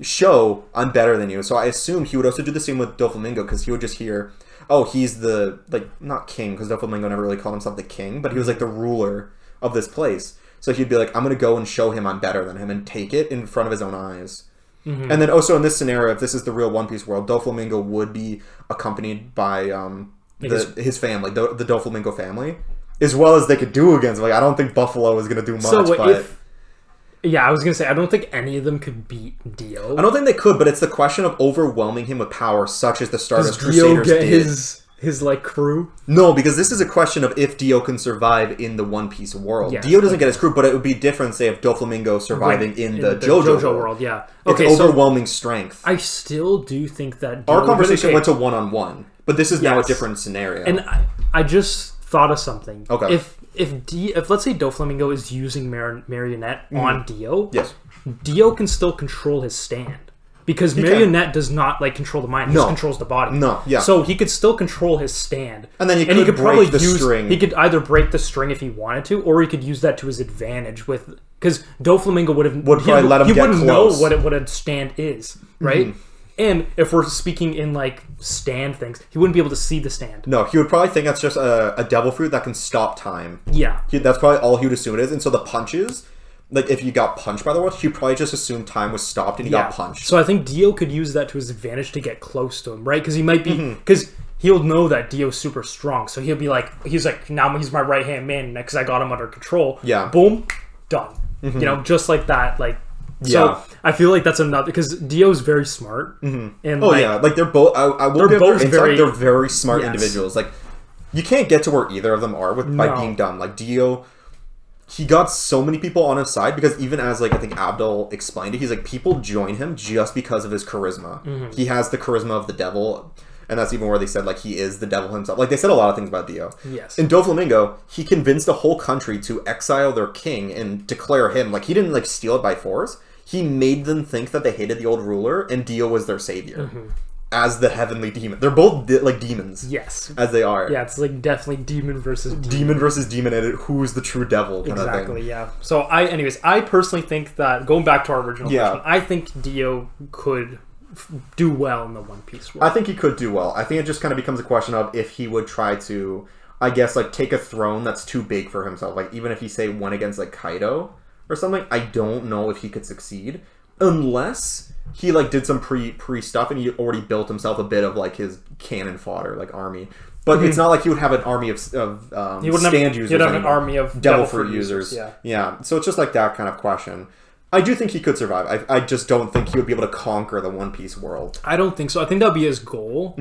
show I'm better than you. So I assume he would also do the same with Doflamingo because he would just hear, oh, he's the like not king because Doflamingo never really called himself the king, but he was like the ruler of this place. So he'd be like, I'm gonna go and show him I'm better than him and take it in front of his own eyes. And then also in this scenario, if this is the real One Piece world, Doflamingo would be accompanied by um the, his- his family, the, the Doflamingo family, as well as they could do against. Like I don't think Buffalo is gonna do much, so but. if yeah, I was gonna say I don't think any of them could beat Dio. I don't think they could, but it's the question of overwhelming him with power, such as the Stardust Does Dio Crusaders get did. his his like crew? No, because this is a question of if Dio can survive in the One Piece world. Yes, Dio doesn't get his crew, but it would be different, say, if Doflamingo surviving in, the, JoJo, world. world. Yeah. It's Okay, so overwhelming strength. I still do think that Our Dio- conversation okay, went to one on one, but this is now a different scenario. and I, I just thought of something. Okay. If if D, if let's say Doflamingo is using Mar- Marionette on Dio, Mm-hmm. yes, Dio can still control his stand because can. Marionette does not like control the mind; he No. just controls the body. No, yeah. So he could still control his stand, And then he and he could could probably break the use. string. He could either break the string if he wanted to, or he could use that to his advantage with because Doflamingo would have Would he, probably let him he get wouldn't close. Mm-hmm. know what it, what a stand is, right? And if we're speaking in like stand things, he wouldn't be able to see the stand. no, he would probably think that's just a, a devil fruit that can stop time. Yeah, He, that's probably all he would assume it is. And so the punches, like if you got punched by the world, he'd probably just assume time was stopped and he yeah. got punched. So I think Dio could use that to his advantage to get close to him, right? Because he might be Mm-hmm. because he'll know that Dio's super strong, so he'll be like, he's like, now he's my right hand man because I got him under control. Yeah. Boom, done. You know, just like that. Like, so Yeah. I feel like that's enough because Dio's very smart, and Oh like, yeah, like they're both. I, I will They're both very- They're very smart Yes. individuals. Like you can't get to where either of them are with by No. being dumb. Like Dio, he got so many people on his side because even as like I think Avdol explained it, he's like people join him just because of his charisma. Mm-hmm. He has the charisma of the devil. And that's even where they said like he is the devil himself. Like they said a lot of things about Dio. Yes. In Doflamingo, he convinced a whole country to exile their king and declare him like he didn't like steal it by force. He made them think that they hated the old ruler and Dio was their savior Mm-hmm. as the heavenly demon. They're both de- like demons yes, as they are. yeah, it's like definitely demon versus demon. Demon versus demon, and who's the true devil kind of Exactly. Yeah. So I, anyways, I personally think that going back to our original Yeah. question, I think Dio could do well in the One Piece world. I think he could do well. I think it just kind of becomes a question of if he would try to, I guess, like take a throne that's too big for himself. Like even if he say went against like Kaido or something, I don't know if he could succeed unless he like did some pre pre stuff and he already built himself a bit of like his cannon fodder like army. But it's not like he would have an army of, of um, He wouldn't stand have, users. He'd have an army of devil, devil fruit fruit users. Yeah. yeah. So it's just like that kind of question. I do think he could survive. I, I just don't think he would be able to conquer the One Piece world. I don't think so. I think that would be his goal,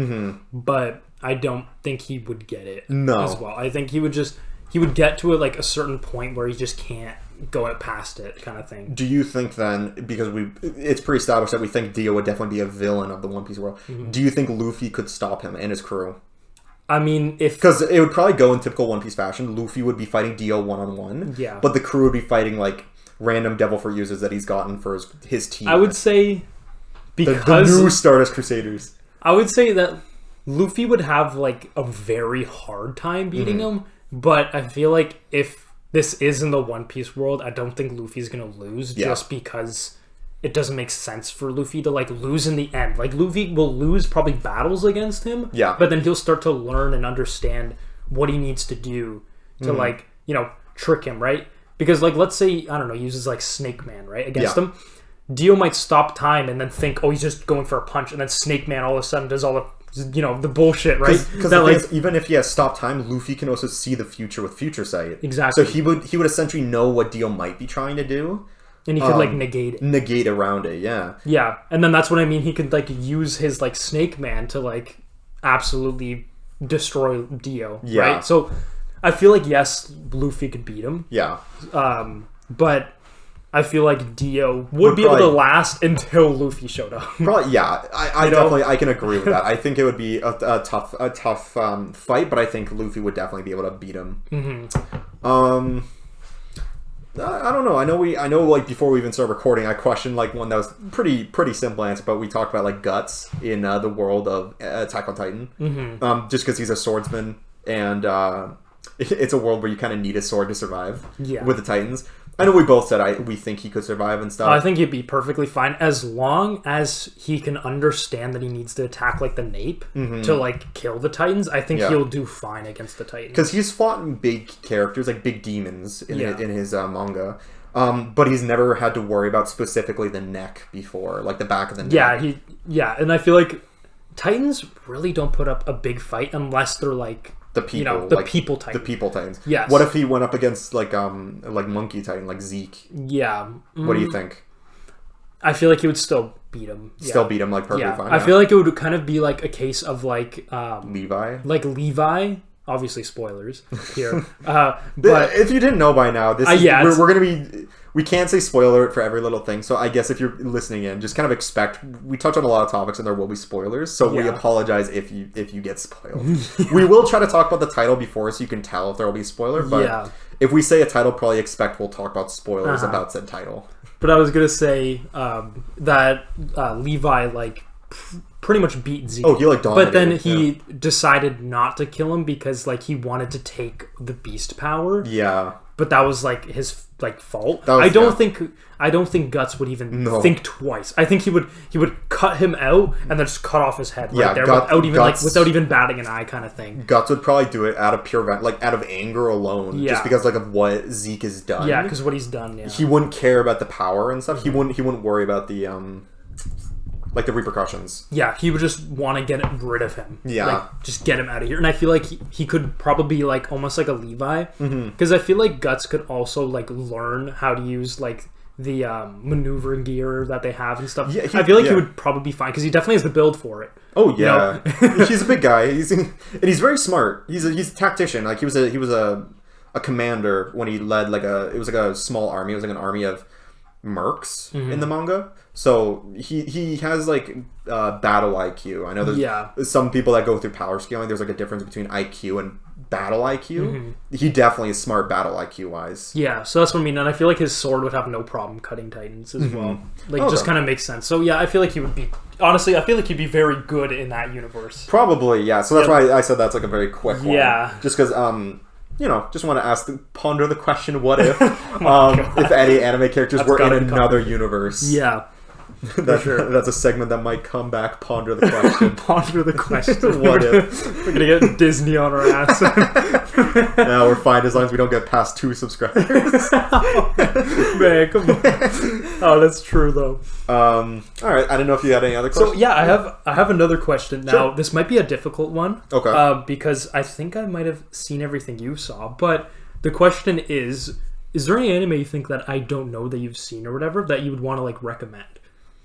but I don't think he would get it No. as well. I think he would just he would get to it like a certain point where he just can't go it past it, kind of thing. Do you think then, because we, it's pretty established that we think Dio would definitely be a villain of the One Piece world. Mm-hmm. Do you think Luffy could stop him and his crew? I mean, if Because it would probably go in typical One Piece fashion. Luffy would be fighting Dio one on one. Yeah. But the crew would be fighting like random Devil Fruit users that he's gotten for his, his team. I would say the, the new Stardust Crusaders. I would say that Luffy would have like a very hard time beating Mm-hmm. him, but I feel like if this is in the One Piece world, I don't think Luffy's gonna lose Yeah. just because it doesn't make sense for Luffy to like lose in the end. Like Luffy will lose probably battles against him, Yeah. but then he'll start to learn and understand what he needs to do to Mm-hmm. like you know trick him, right? Because like let's say I don't know he uses like Snake Man right against Yeah. him. Dio might stop time and then think, oh, he's just going for a punch, and then Snake Man all of a sudden does all the you know the bullshit, right? Because That, like, even if he has stop time, Luffy can also see the future with future sight. Exactly. So he would he would essentially know what Dio might be trying to do. and he could like Um, negate it. negate around it. Yeah, Yeah, and then that's what I mean. He could like use his like Snake Man to like absolutely destroy Dio. Yeah. Right. So I feel like yes, Luffy could beat him, yeah. um, but I feel like Dio would, be able to last until Luffy showed up. Probably, yeah. I, I You know? definitely, I can agree with that. I think it would be a, a tough, a tough um, fight, but I think Luffy would definitely be able to beat him. Mm-hmm. Um, I, I don't know. I know we, I know, like before we even start recording, I questioned like one that was pretty, pretty simple answer, but we talked about like guts in uh, the world of Attack on Titan. Mm-hmm. Um, just because he's a swordsman, and uh, it's a world where you kind of need a sword to survive. Yeah. With the Titans, I know we both said I we think he could survive and stuff. I think he'd be perfectly fine as long as he can understand that he needs to attack like the Nape to like kill the Titans. I think Mm-hmm. Yeah. he'll do fine against the Titans. because he's fought in big characters like big demons in, Yeah. his, in his uh, manga um, but he's never had to worry about specifically the neck before like the back of the neck Yeah, he yeah, and I feel like Titans really don't put up a big fight unless they're like the people you know the like, people the people titans Yes. what if he went up against like um like monkey titan like zeke yeah, what do you Mm, think I feel like he would still beat him. Yeah. still beat him like perfectly yeah. fine I feel like it would kind of be like a case of like um levi like Levi. Obviously, spoilers here, uh, but if you didn't know by now this Uh, is, yeah, we're, we're gonna be we can't say spoiler for every little thing so i guess if you're listening in just kind of expect we touch on a lot of topics and there will be spoilers so we apologize if you if you get spoiled we will try to talk about the title before so you can tell if there will be a spoiler but Yeah. if we say a title probably expect we'll talk about spoilers Uh-huh. about said title But I was gonna say um, that uh, Levi like pr- pretty much beat Zeke. oh he like dominated but then yeah. he decided not to kill him because like he wanted to take the beast power. yeah But that was like his like fault. Was- I don't yeah. think I don't think Guts would even No. think twice. I think he would he would cut him out and then just cut off his head right Yeah, there without even Guts- like without even batting an eye kind of thing. guts would probably do it out of pure like out of anger alone Yeah. just because like of what zeke has done Yeah, because what he's done. Yeah. he wouldn't care about the power and stuff. He wouldn't. He wouldn't worry about the um, like the repercussions. yeah, he would just want to get rid of him. Yeah. like, just get him out of here. And I feel like he, he could probably be like almost like a Levi, Mm-hmm. because I feel like Guts could also like learn how to use like the um, maneuver gear that they have and stuff. Yeah, he- I feel like yeah. he would probably be fine because he definitely has the build for it. Oh yeah, he's a big guy. He's and he's very smart. He's a, he's a tactician. Like he was a he was a a commander when he led like a it was like a small army. It was like an army of mercs Mm-hmm. in the manga. So he he has like uh, battle IQ. I know there's Yeah. some people that go through power scaling. There's like a difference between IQ and battle IQ. Mm-hmm. He definitely is smart battle IQ wise. Yeah, so that's what I mean, and I feel like his sword would have no problem cutting Titans as well. Like, Okay. just kind of makes sense. So yeah, I feel like he would be. Honestly, I feel like he'd be very good in that universe. Probably, yeah. So that's why I said that's like a very quick one. Yeah. Just because, um, you know, just want to ask, ponder the question: What if, um, Oh God. if any anime characters That's were in another universe? Yeah, that, sure. that's a segment that might come back. Ponder the question. ponder the question. What we're if? We're gonna get Disney on our ass. now we're fine as long as we don't get past two subscribers. Man, come on. Oh, that's true though. um, all right. I don't know if you had any other questions. So yeah, I have I have another question now. Sure. This might be a difficult one. Okay. Uh, because I think I might have seen everything you saw, but the question is: Is there any anime you think that I don't know that you've seen or whatever that you would want to like recommend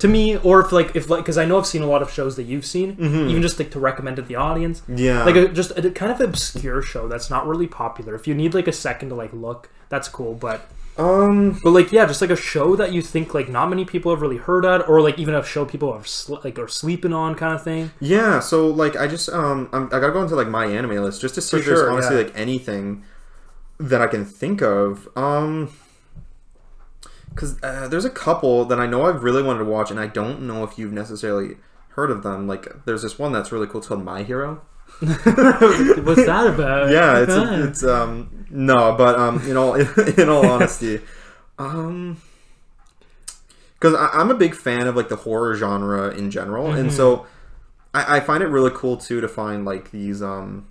to me, or if like if like because I know I've seen a lot of shows that you've seen, even just like to recommend to the audience. Mm-hmm. yeah. Like a, just a kind of obscure show that's not really popular. If you need like a second to like look, that's cool. But um. but like yeah, just like a show that you think like not many people have really heard of, or like even a show people are sl- like are sleeping on kind of thing. Yeah, so like I just um I'm, I gotta go into like my anime list just to see For if there's sure, honestly yeah. like anything that I can think of. Um, because uh, there's a couple that I know I've really wanted to watch, and I don't know if you've necessarily heard of them. Like there's this one that's really cool. It's called My Hero. What's that about? Yeah, it's Ah. it's um no, but um in all in all honesty, um. Because I'm a big fan of like the horror genre in general, and so I, I find it really cool too to find like these um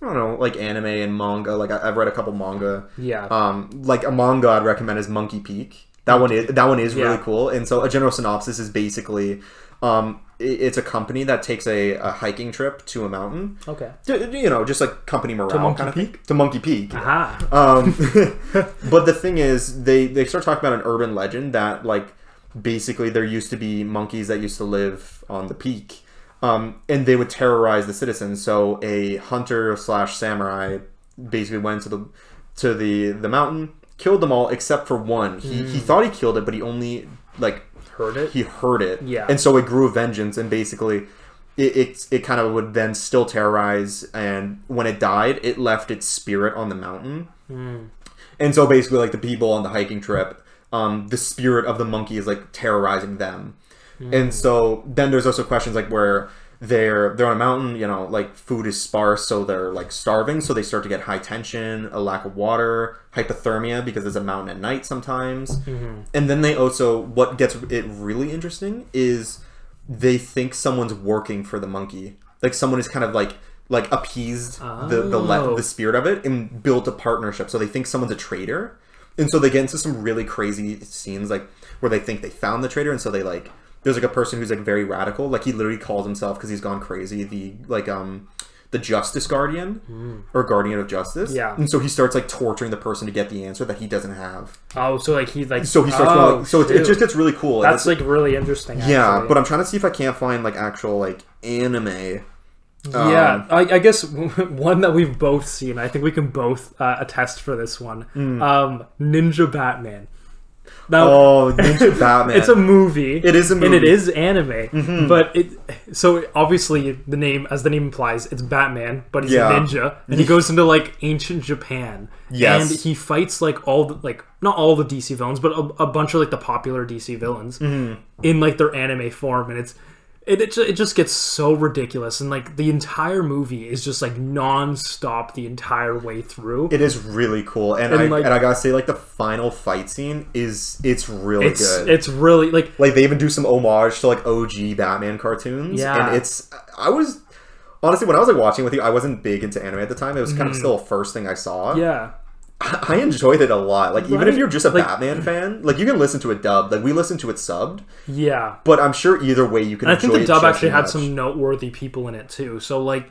I don't know like anime and manga. Like I, I've read a couple manga. yeah. Um, like a manga I'd recommend is Monkey Peak. That one is that one is really Yeah. cool. And so a general synopsis is basically, um, it's a company that takes a, a hiking trip to a mountain. Okay. D- You know, just like company morale Monkey kind of Peak? thing. To Monkey Peak. Aha. Um, but the thing is, they they start talking about an urban legend that like basically there used to be monkeys that used to live on the peak, um, and they would terrorize the citizens. So a hunter slash samurai basically went to the to the the mountain, killed them all except for one. He he thought he killed it, but he only like Heard it. he heard it. Yeah. And so it grew a vengeance and basically it, it, it kind of would then still terrorize and when it died, it left its spirit on the mountain. And so basically like the people on the hiking trip, um, the spirit of the monkey is like terrorizing them. And mm. so then there's also questions like where they're they're on a mountain, you know, like food is sparse, so they're like starving, so they start to get high tension, a lack of water, hypothermia because it's a mountain at night sometimes. Mm-hmm. And then they also what gets it really interesting is they think someone's working for the monkey. Like someone is kind of like like appeased the the, le- Oh. the spirit of it and built a partnership. So they think someone's a traitor. And so they get into some really crazy scenes like where they think they found the traitor and so they like there's like a person who's like very radical. Like he literally calls himself because he's gone crazy the like um the justice guardian or guardian of justice. Yeah. And so he starts like torturing the person to get the answer that he doesn't have. Oh, so like he like. So he starts oh, going, so it, it just gets really cool. That's like really interesting. yeah, actually. but I'm trying to see if I can't find like actual like anime. yeah, I, I guess one that we've both seen. I think we can both uh, attest for this one. Um, Ninja Batman. Now, Oh, Ninja Batman. it's a movie. It is a and it movie. Mm-hmm. anime. But it so obviously the name, as the name implies, it's Batman, but he's Yeah. a ninja, and he goes into like ancient Japan. Yes. and he fights like all the like not all the DC villains, but a, a bunch of like the popular DC villains Mm-hmm. in like their anime form, and it's. It, it, it just gets so ridiculous and like the entire movie is just like non-stop the entire way through It is really cool, and, And, I like- and I gotta say, like the final fight scene is it's really it's good. it's really like like they even do some homage to like OG Batman cartoons. Yeah. and it's I was honestly when I was like watching with you, I wasn't big into anime at the time. It was kind of mm. still a first thing I saw. Yeah I enjoyed it a lot. Like even if you're just a Like- Batman fan, like you can listen to it dubbed. Like we listened to it subbed, yeah but I'm sure either way you can. And I think the dub actually had much. some noteworthy people in it too. So like,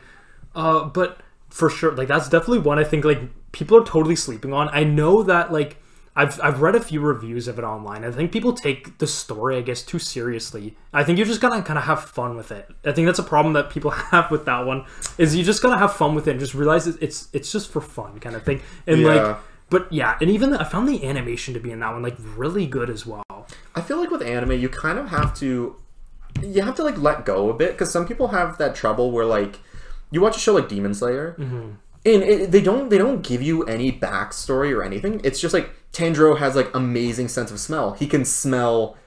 uh, but for sure, like that's definitely one I think like people are totally sleeping on. I know that like I've I've read a few reviews of it online. I think people take the story, I guess, too seriously. I think you're just gonna kind of have fun with it. I think that's a problem that people have with that one. Is you just gotta have fun with it and just realize it's it's, just for fun kind of thing. And Yeah. like, but yeah, and even I found the animation to be in that one like really good as well. I feel like with anime, you kind of have to, you have to like let go a bit because some people have that trouble where like, you watch a show like Demon Slayer, Mm-hmm. and it, they don't they don't give you any backstory or anything. It's just like Tanjiro has like amazing sense of smell. He can smell.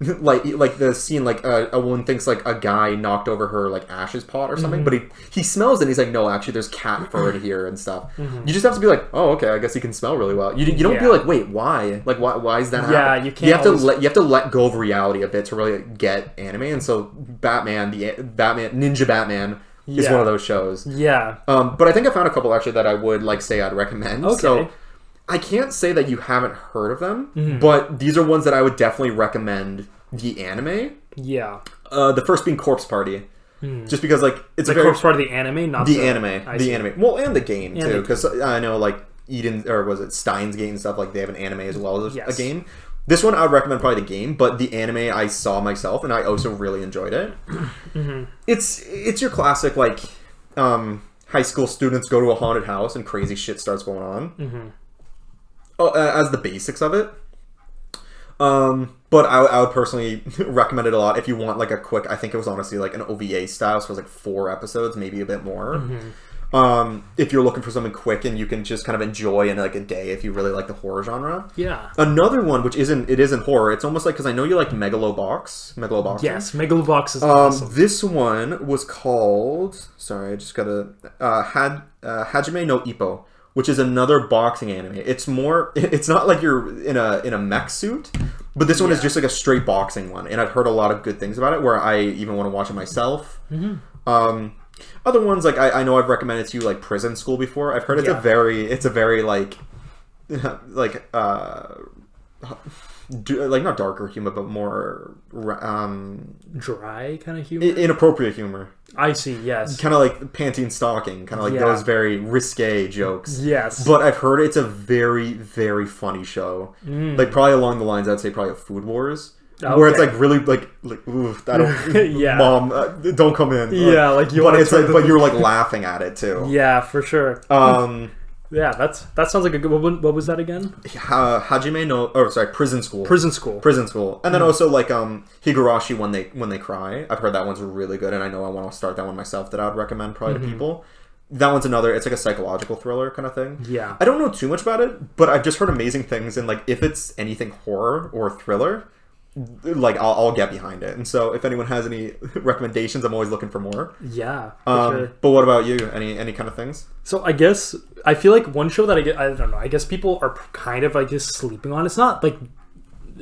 Like like the scene like uh, a woman thinks like a guy knocked over her like ashes pot or something, but he he smells it. and He's like, no, actually, there's cat fur in here and stuff. You just have to be like, oh, okay, I guess he can smell really well. You, you don't be like, wait, why? Like why why is that? Yeah, happening? you can't You have to let you have to let go of reality a bit to really get anime, and so Batman, the Batman Ninja Batman, is one of those shows. Yeah, Um, but I think I found a couple actually that I would like say I'd recommend. Okay. So I can't say that you haven't heard of them, Mm-hmm. but these are ones that I would definitely recommend. The anime, yeah. uh, the first being Corpse Party, just because like it's The a very corpse part of the anime, not the the, anime, I the see. anime, well, and the game And too, because I know like Eden or was it Steins Gate and stuff like they have an anime as well as Yes. a game. This one I would recommend probably the game, but the anime I saw myself and I also really enjoyed it. Mm-hmm. It's it's your classic like um, high school students go to a haunted house and crazy shit starts going on. Mm-hmm. Oh, uh, as the basics of it. Um, but I, I would personally recommend it a lot if you want like a quick. I think it was honestly like an OVA style, so it was like four episodes, maybe a bit more. Mm-hmm. Um, if you're looking for something quick and you can just kind of enjoy in like a day, if you really like the horror genre. Yeah. Another one which isn't it isn't horror. It's almost like because I know you like Megalobox, Megalobox. Yes, Megalobox is Um, awesome. this one was called. Sorry, I just gotta. Uh, had uh, Hajime no Ippo, which is another boxing anime. It's more. It's not like you're in a in a mech suit, but this one is just like a straight boxing one, and I've heard a lot of good things about it. Where I even want to watch it myself. Mm-hmm. Um, other ones like I, I know I've recommended to you like Prison School before. I've heard it's a very it's a very like like uh do, like not darker humor, but more um, Dry kind of humor. inappropriate humor. I see. Yes. Kind of like panting stocking, kind of like Yeah. those very risque jokes. Yes. But I've heard it's a very, very funny show. Like probably along the lines I'd say probably of Food Wars, where it's like really like like ooh, I don't Yeah. mom uh, don't come in. Yeah, like, you but it's like the- but you're like laughing at it too. yeah, for sure. Um, Yeah, that's that sounds like a good. What, what was that again? ha- Hajime no oh sorry prison school Prison school. prison school and then Hmm. also like um Higurashi when they when they cry I've heard that one's really good and I know I want to start that one myself that I would recommend probably Mm-hmm. to people. That one's another. It's like a psychological thriller kind of thing. Yeah. I don't know too much about it, but I've just heard amazing things. And like, if it's anything horror or thriller, like I'll, I'll get behind it. And so, if anyone has any recommendations, I'm always looking for more. Yeah, for Um, sure. But what about you? Any any kind of things? So I guess I feel like one show that I get I don't know. I guess people are kind of like just sleeping on. It's not like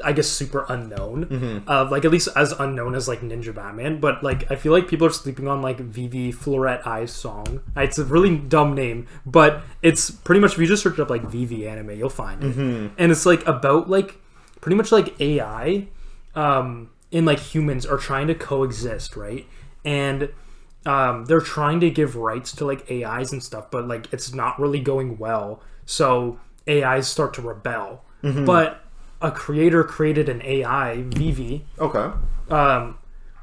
I guess super unknown. Mm-hmm. Uh, like at least as unknown as like Ninja Batman. But like I feel like people are sleeping on like Vivy Fluorite Eye's Song. It's a really dumb name, but it's pretty much if you just search up like Vivy anime, you'll find it. Mm-hmm. And it's like about like pretty much like AI um and like humans are trying to coexist, right? And um, they're trying to give rights to like AIs and stuff, but like it's not really going well. So AIs start to rebel. Mm-hmm. But a creator created an AI, Vivy, Okay. um,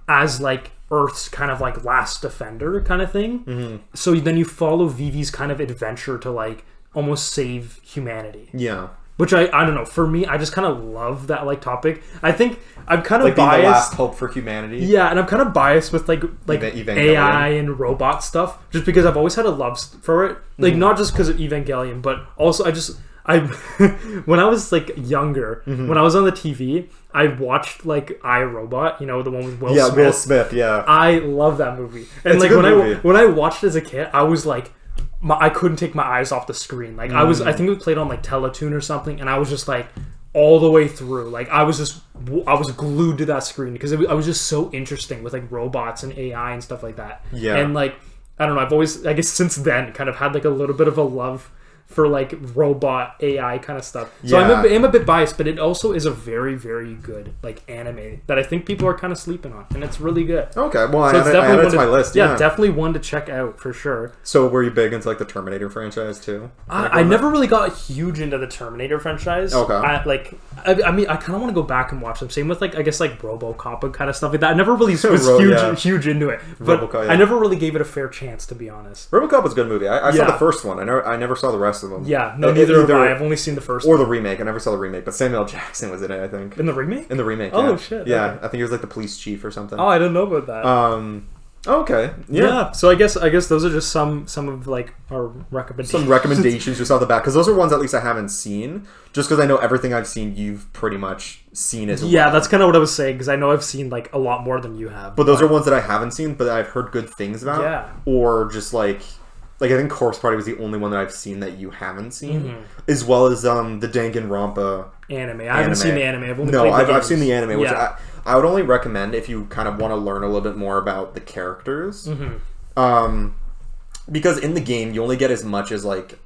as like Earth's kind of like last defender kind of thing. Mm-hmm. So then you follow Vivy's kind of adventure to like almost save humanity. Yeah. Which I I don't know. For me, I just kind of love that like topic. I think I'm kind of Like biased. the last hope for humanity. Yeah, and I'm kind of biased with like like Evangelion. AI and robot stuff, just because I've always had a love for it. Like Mm-hmm. not just because of Evangelion, but also I just I when I was like younger, Mm-hmm. when I was on the TV, I watched like I Robot. You know the one with Will Yeah. Smith. Will Smith. Yeah. I love that movie. And It's like when I when I watched it as a kid, I was like, my, I couldn't take my eyes off the screen. Like I Mm. was, I think it played on like Teletoon or something, and I was just like all the way through. Like I was just, I was glued to that screen because it, was- I was just so interesting with like robots and AI and stuff like that. Yeah. And like I don't know, I've always, I guess since then, kind of had like a little bit of a love for like robot AI kind of stuff. So I'm, a, I'm a bit biased, but it also is a very very good like anime that I think people are kind of sleeping on, and it's really good. Okay. Well, I So added, it's I added definitely it one to my list. yeah, Yeah. definitely one to check out for sure. So were you big into like the Terminator franchise too? I, I never really got huge into the Terminator franchise. Okay. I, like, I, I mean, I kind of want to go back and watch them. Same with like, I guess like RoboCop and kind of stuff like that. I never really was Ro- huge, yeah. huge into it, but RoboCop, yeah. I never really gave it a fair chance to be honest. RoboCop was a good movie. I, I saw the first one. I never, I never saw the rest of them. Yeah, no, Uh, neither have I. I've only seen the first Or one. the remake. I never saw the remake, but Samuel Jackson was in it. I think in the remake. in the remake. Oh, yeah. shit, Yeah, okay. I think he was like the police chief or something. Oh, I didn't know about that. Um. Okay. yeah. Yeah. So I guess I guess those are just some some of like our recommendations. Some recommendations just off the bat because those are ones at least I haven't seen. Just because I know everything I've seen, you've pretty much seen as well. Yeah, well. that's kind of what I was saying because I know I've seen like a lot more than you have. But those are ones that I haven't seen, but I've heard good things about. Yeah. Or just like, like I think Corpse Party was the only one that I've seen that you haven't seen, Mm-hmm. as well as um the Danganronpa anime. I haven't seen the anime. I've no, I've, I've seen the anime, which Yeah. I, I would only recommend if you kind of want to learn a little bit more about the characters. Mm-hmm. Um, because in the game you only get as much as like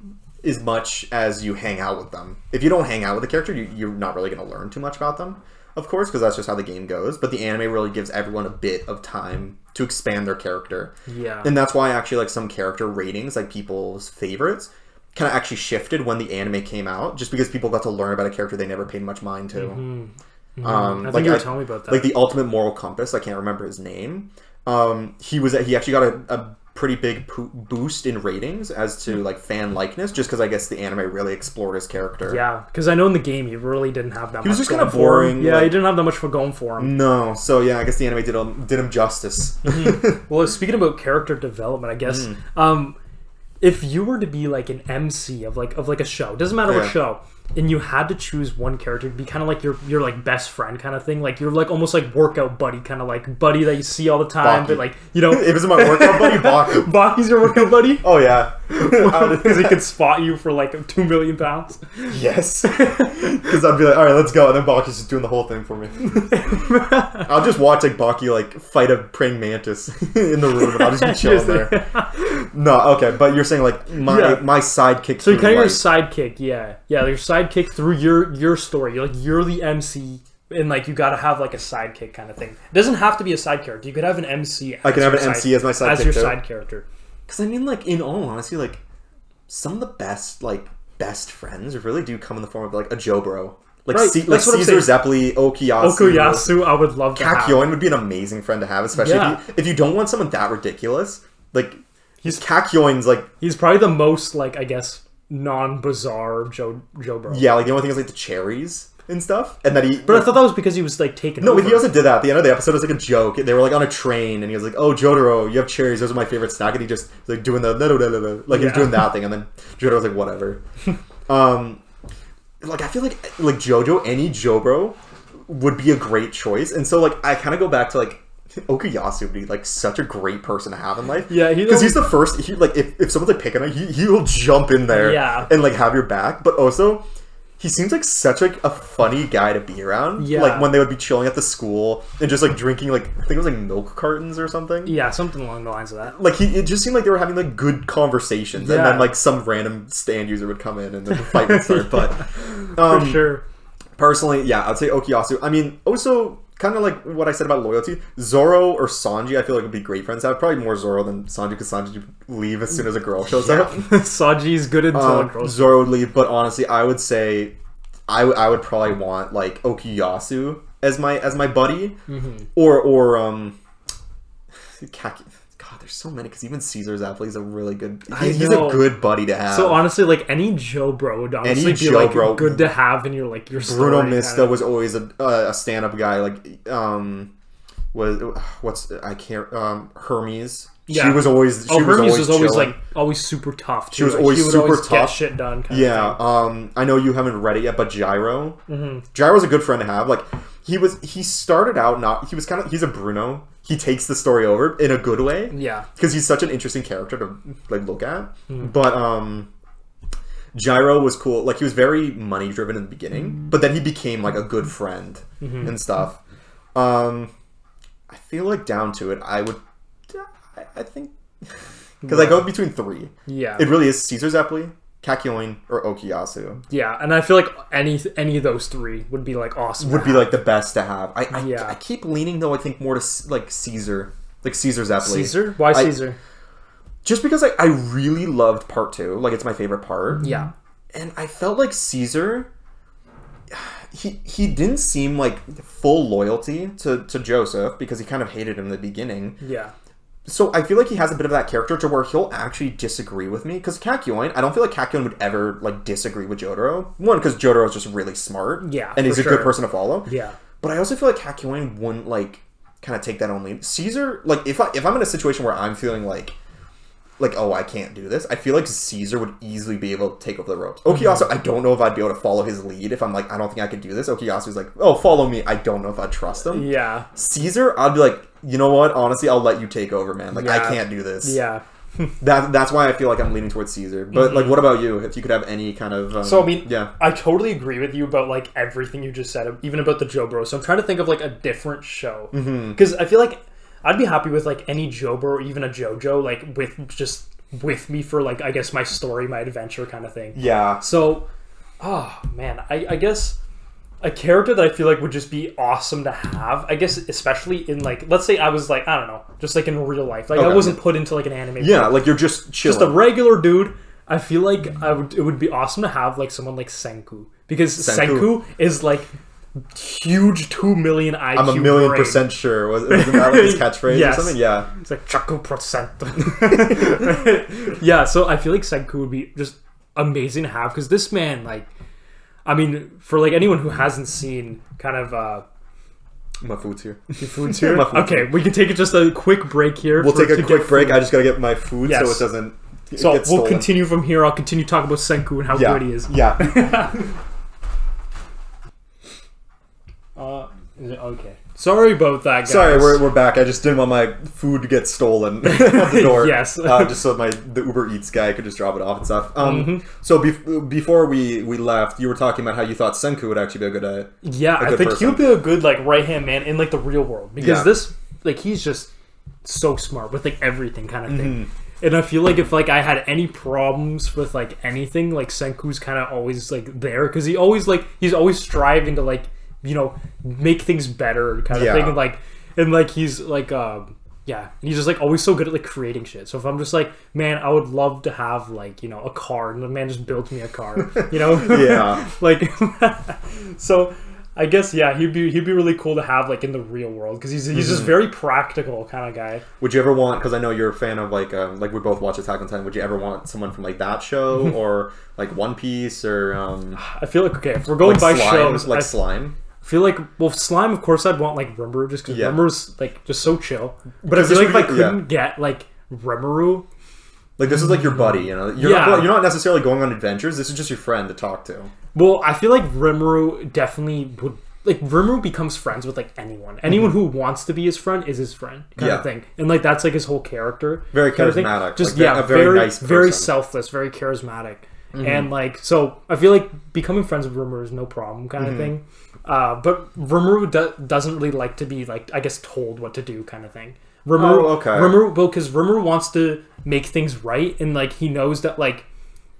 as much as you hang out with them. If you don't hang out with the character, you, you're not really going to learn too much about them, of course, because that's just how the game goes. But the anime really gives everyone a bit of time to expand their character. Yeah. And that's why actually like some character ratings, like people's favorites, kind of actually shifted when the anime came out, just because people got to learn about a character they never paid much mind to. Um, Mm-hmm. I think like you were telling me about that. like the ultimate moral compass. I can't remember his name. Um, he was he actually got a, a pretty big po- boost in ratings as to like fan likeness, just because I guess the anime really explored his character. Yeah, because I know in the game he really didn't have that. He was much just going for boring, Yeah, he didn't have that much for going for him. No, so yeah, I guess the anime did him did him justice. Well, speaking about character development, I guess Mm. um, if you were to be like an MC of like of like a show, doesn't matter Yeah. what show, and you had to choose one character to be kind of like your your like best friend kind of thing, like you're like almost like workout buddy, kind of like buddy that you see all the time, Baki. but like you know, if it's my workout buddy, Baki. Baki's your workout buddy. Oh yeah. Because he could spot you for like two million pounds. Yes. Because I'd be like, all right, let's go, and then Baki's just doing the whole thing for me. I'll just watch like Baki like fight a praying mantis in the room, and I'll just be chilling there. No, okay, but you're saying saying like my Yeah. my sidekick. So you're kind of your sidekick, yeah, yeah. Your sidekick through your your story. You're like you're the MC, and like you got to have like a sidekick kind of thing. It doesn't have to be a side character. You could have an MC. I can have your an MC as my sidekick as your too. side character. Because I mean, like in all honesty, like some of the best like best friends really do come in the form of like a Joe Bro, like Right, C- like that's what I'm Caesar. Zeppeli, Okuyasu. Okuyasu, I would love to have. Kakyoin would be an amazing friend to have, especially Yeah. if, you, if you don't want someone that ridiculous. Like he's Kakyoin's like He's probably the most like I guess non-bizarre Joe Joe Bro. yeah, like the only thing is like the cherries and stuff, and that he. But I thought that was because he was like taken. no, over. he also did that at the end of the episode. It was like a joke. They were like on a train, and he was like, "Oh, Jotaro, you have cherries. Those are my favorite snack." And he just like doing the like he was Yeah. doing that thing, and then Jotaro was like, "Whatever." um, like I feel like like JoJo, any Jobro would be a great choice, and so like I kind of go back to like Okuyasu would be like such a great person to have in life. Yeah, because he's the first. He like if, if someone's like picking on you, he he'll jump in there, Yeah. and like have your back. But also, he seems like such like a funny guy to be around. Yeah. like when they would be chilling at the school and just like drinking like I think it was like milk cartons or something. Yeah, something along the lines of that. Like he, it just seemed like they were having like good conversations, and Yeah. then like some random stand user would come in and then the fight would start. But For um, sure. personally, yeah, I'd say Okuyasu. I mean, also kind of like what I said about loyalty. Zoro or Sanji, I feel like would be great friends. have probably more Zoro than Sanji because Sanji would leave as soon as a girl shows up. Sanji's good until Um, a girl. Zoro would leave, but honestly, I would say I would probably want like Okuyasu as my as my buddy, Mm-hmm. or or um, Kaki. So many because even Caesar's Zappa is a really good. He, he's a good buddy to have. So honestly, like any Joe Bro would honestly be Joe like Bro- good to have in your like your Bruno Mista kinda. was always a uh, a stand up guy. Like um, was what's I can't um Ermes. She Yeah. was always. She Oh, was Ermes always was always like always super tough. Too. She was Like, always super always Get tough. shit done. Kind Yeah, Of um, I know you haven't read it yet, but Gyro, Mm-hmm. Gyro's a good friend to have. Like he was, he started out not. He was kind of. He's a Bruno. He takes the story over in a good way Yeah. because he's such an interesting character to like look at. Hmm. But um, Gyro was cool. Like he was very money driven in the beginning, but then he became like a good friend Mm-hmm. and stuff. Um, I feel like down to it, I would. I, I think because I go between three. Yeah. It really is Caesar Zeppeli, Kakyoin, or Okuyasu. yeah. And I feel like any any of those three would be like awesome. Would be have. like the best to have. I I, Yeah. I keep leaning though. I think more to like Caesar, like Caesar's Zeppeli. Caesar. Why I- Caesar? Just because I, I really loved part two. Like it's my favorite part. yeah. and I felt like Caesar. He he didn't seem like full loyalty to to Joseph because he kind of hated him in the beginning. Yeah. So I feel like he has a bit of that character to where he'll actually disagree with me. Because Kakyoin, I don't feel like Kakyoin would ever like disagree with Jotaro. One, because Jotaro is just really smart. Yeah, and he's for a good person to follow. Yeah. But I also feel like Kakyoin wouldn't like kind of take that only. Caesar, like if I if I'm in a situation where I'm feeling like like oh I can't do this, I feel like Caesar would easily be able to take over the ropes. Okuyasu, I don't know if I'd be able to follow his lead if I'm like I don't think I could do this. Okuyasu's like oh follow me. I don't know if I'd trust him. Yeah. Caesar, I'd be like you know what? Honestly, I'll let you take over, man. Like I can't do this. Yeah. That that's why I feel like I'm leaning towards Caesar. But like, what about you? If you could have any kind of um, Mm-hmm. So I mean, yeah. I totally agree with you about like everything you just said, even about the Joe Bro. So I'm trying to think of like a different show Mm-hmm. because I feel like I'd be happy with like any Joe Bro or even a JoJo like with just with me for like I guess my story, my adventure kind of thing. Yeah. So, oh man, I, I guess a character that I feel like would just be awesome to have. I guess especially in like let's say I was like I don't know, just like in real life, like I wasn't put into like an anime. Yeah, like you're just chilling. just a regular dude. I feel like I would it would be awesome to have like someone like Senku because Senku. Senku, is like huge two million IQ. I'm a million brain. percent sure. Was, wasn't that like his catchphrase Yes. or something? Yeah. It's like Chaku percent. yeah, so I feel like Senku would be just amazing to have because this man, like, I mean, for like anyone who hasn't seen kind of uh My food's here. your foods here. My food's okay, we can take just a quick break here. We'll take a quick break. food. I just gotta get my food so it doesn't So get we'll stolen. continue from here. I'll continue talking about Senku and how Yeah. good he is. Yeah. Uh, is it- okay. Sorry about that, guys. Sorry, we're, we're back. I just didn't want my food to get stolen at the door. Yes. uh, just so my the Uber Eats guy could just drop it off and stuff. Um, Mm-hmm. So bef- before we we left, you were talking about how you thought Senku would actually be a good. Uh, Yeah, I good think person. he'll be a good like right hand man in like the real world because Yeah. this like he's just so smart with like everything kind of thing. Mm-hmm. and I feel like if like I had any problems with like anything, like Senku's kind of always like there because he always like he's always striving to like you know make things better kind of Yeah. thing, and like and like he's like um yeah, he's just like always so good at like creating shit. So if I'm just like, man, I would love to have like you know a car, and the man just built me a car, you know? Yeah. like so i guess yeah he'd be he'd be really cool to have like in the real world because he's he's just Mm-hmm. very practical kind of guy Would you ever want? Because I know you're a fan of like um, like we both watch Attack on Titan. Would you ever want someone from like that show or like One Piece or um, i feel like okay if we're going like by slime? shows like i slime. Feel like well slime of course i'd want like rimuru just because Yeah. rimuru's like just so chill But i feel like if i would be- yeah. couldn't get like rimuru Like this is like your buddy, you know. You're Yeah. not you're not necessarily going on adventures. This is just your friend to talk to. well i feel like rimuru definitely would like rimuru becomes friends with like anyone anyone who wants to be his friend is his friend kind Mm-hmm. Yeah. of thing and like that's like his whole character Very kind of charismatic, just like, yeah a very very nice very person. Mm-hmm. selfless very charismatic and like so i feel like becoming friends with rimuru is no problem kind Mm-hmm. of thing uh, but rimuru do- doesn't really like to be like i guess told what to do kind of thing rimuru Oh, okay. rimuru well because rimuru wants to make things right and like he knows that like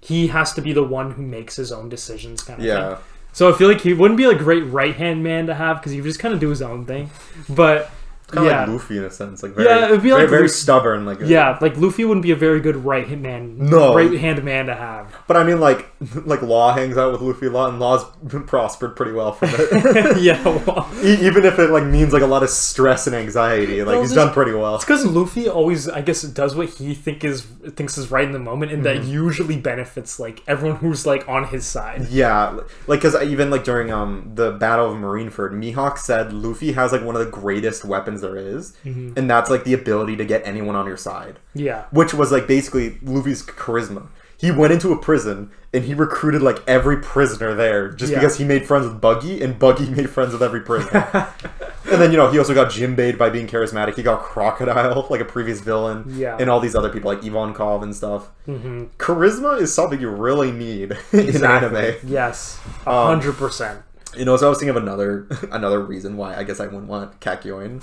he has to be the one who makes his own decisions kind of Yeah. thing so I feel like he wouldn't be a great right hand man to have because he would just kind of do his own thing. But Kind of yeah, like Luffy in a sense, like very, Yeah, it'd be very, like very Lu- stubborn, like yeah, like Luffy wouldn't be a very good right hand man. No. right hand man to have. But I mean, like, like Law hangs out with Luffy a lot, and Law's prospered pretty well from it. yeah, well, Even if it like means like a lot of stress and anxiety, like Well, he's done pretty well. it's because Luffy always, I guess, does what he think is thinks is right in the moment, and Mm-hmm. that usually benefits like everyone who's like on his side. Yeah, like because even like during um the Battle of Marineford, Mihawk said Luffy has like one of the greatest weapons there is, Mm-hmm. and that's like the ability to get anyone on your side, Yeah, which was like basically Luffy's charisma. He went into a prison and he recruited like every prisoner there just Yeah. because he made friends with Buggy and Buggy made friends with every prisoner. and then you know he also got Jinbei by being charismatic. He got Crocodile like a previous villain, Yeah. and all these other people like Ivankov and stuff. mm-hmm. Charisma is something you really need in anime. Yes, a Um, hundred percent. You know, so I was thinking of another another reason why I guess I wouldn't want Kakyoin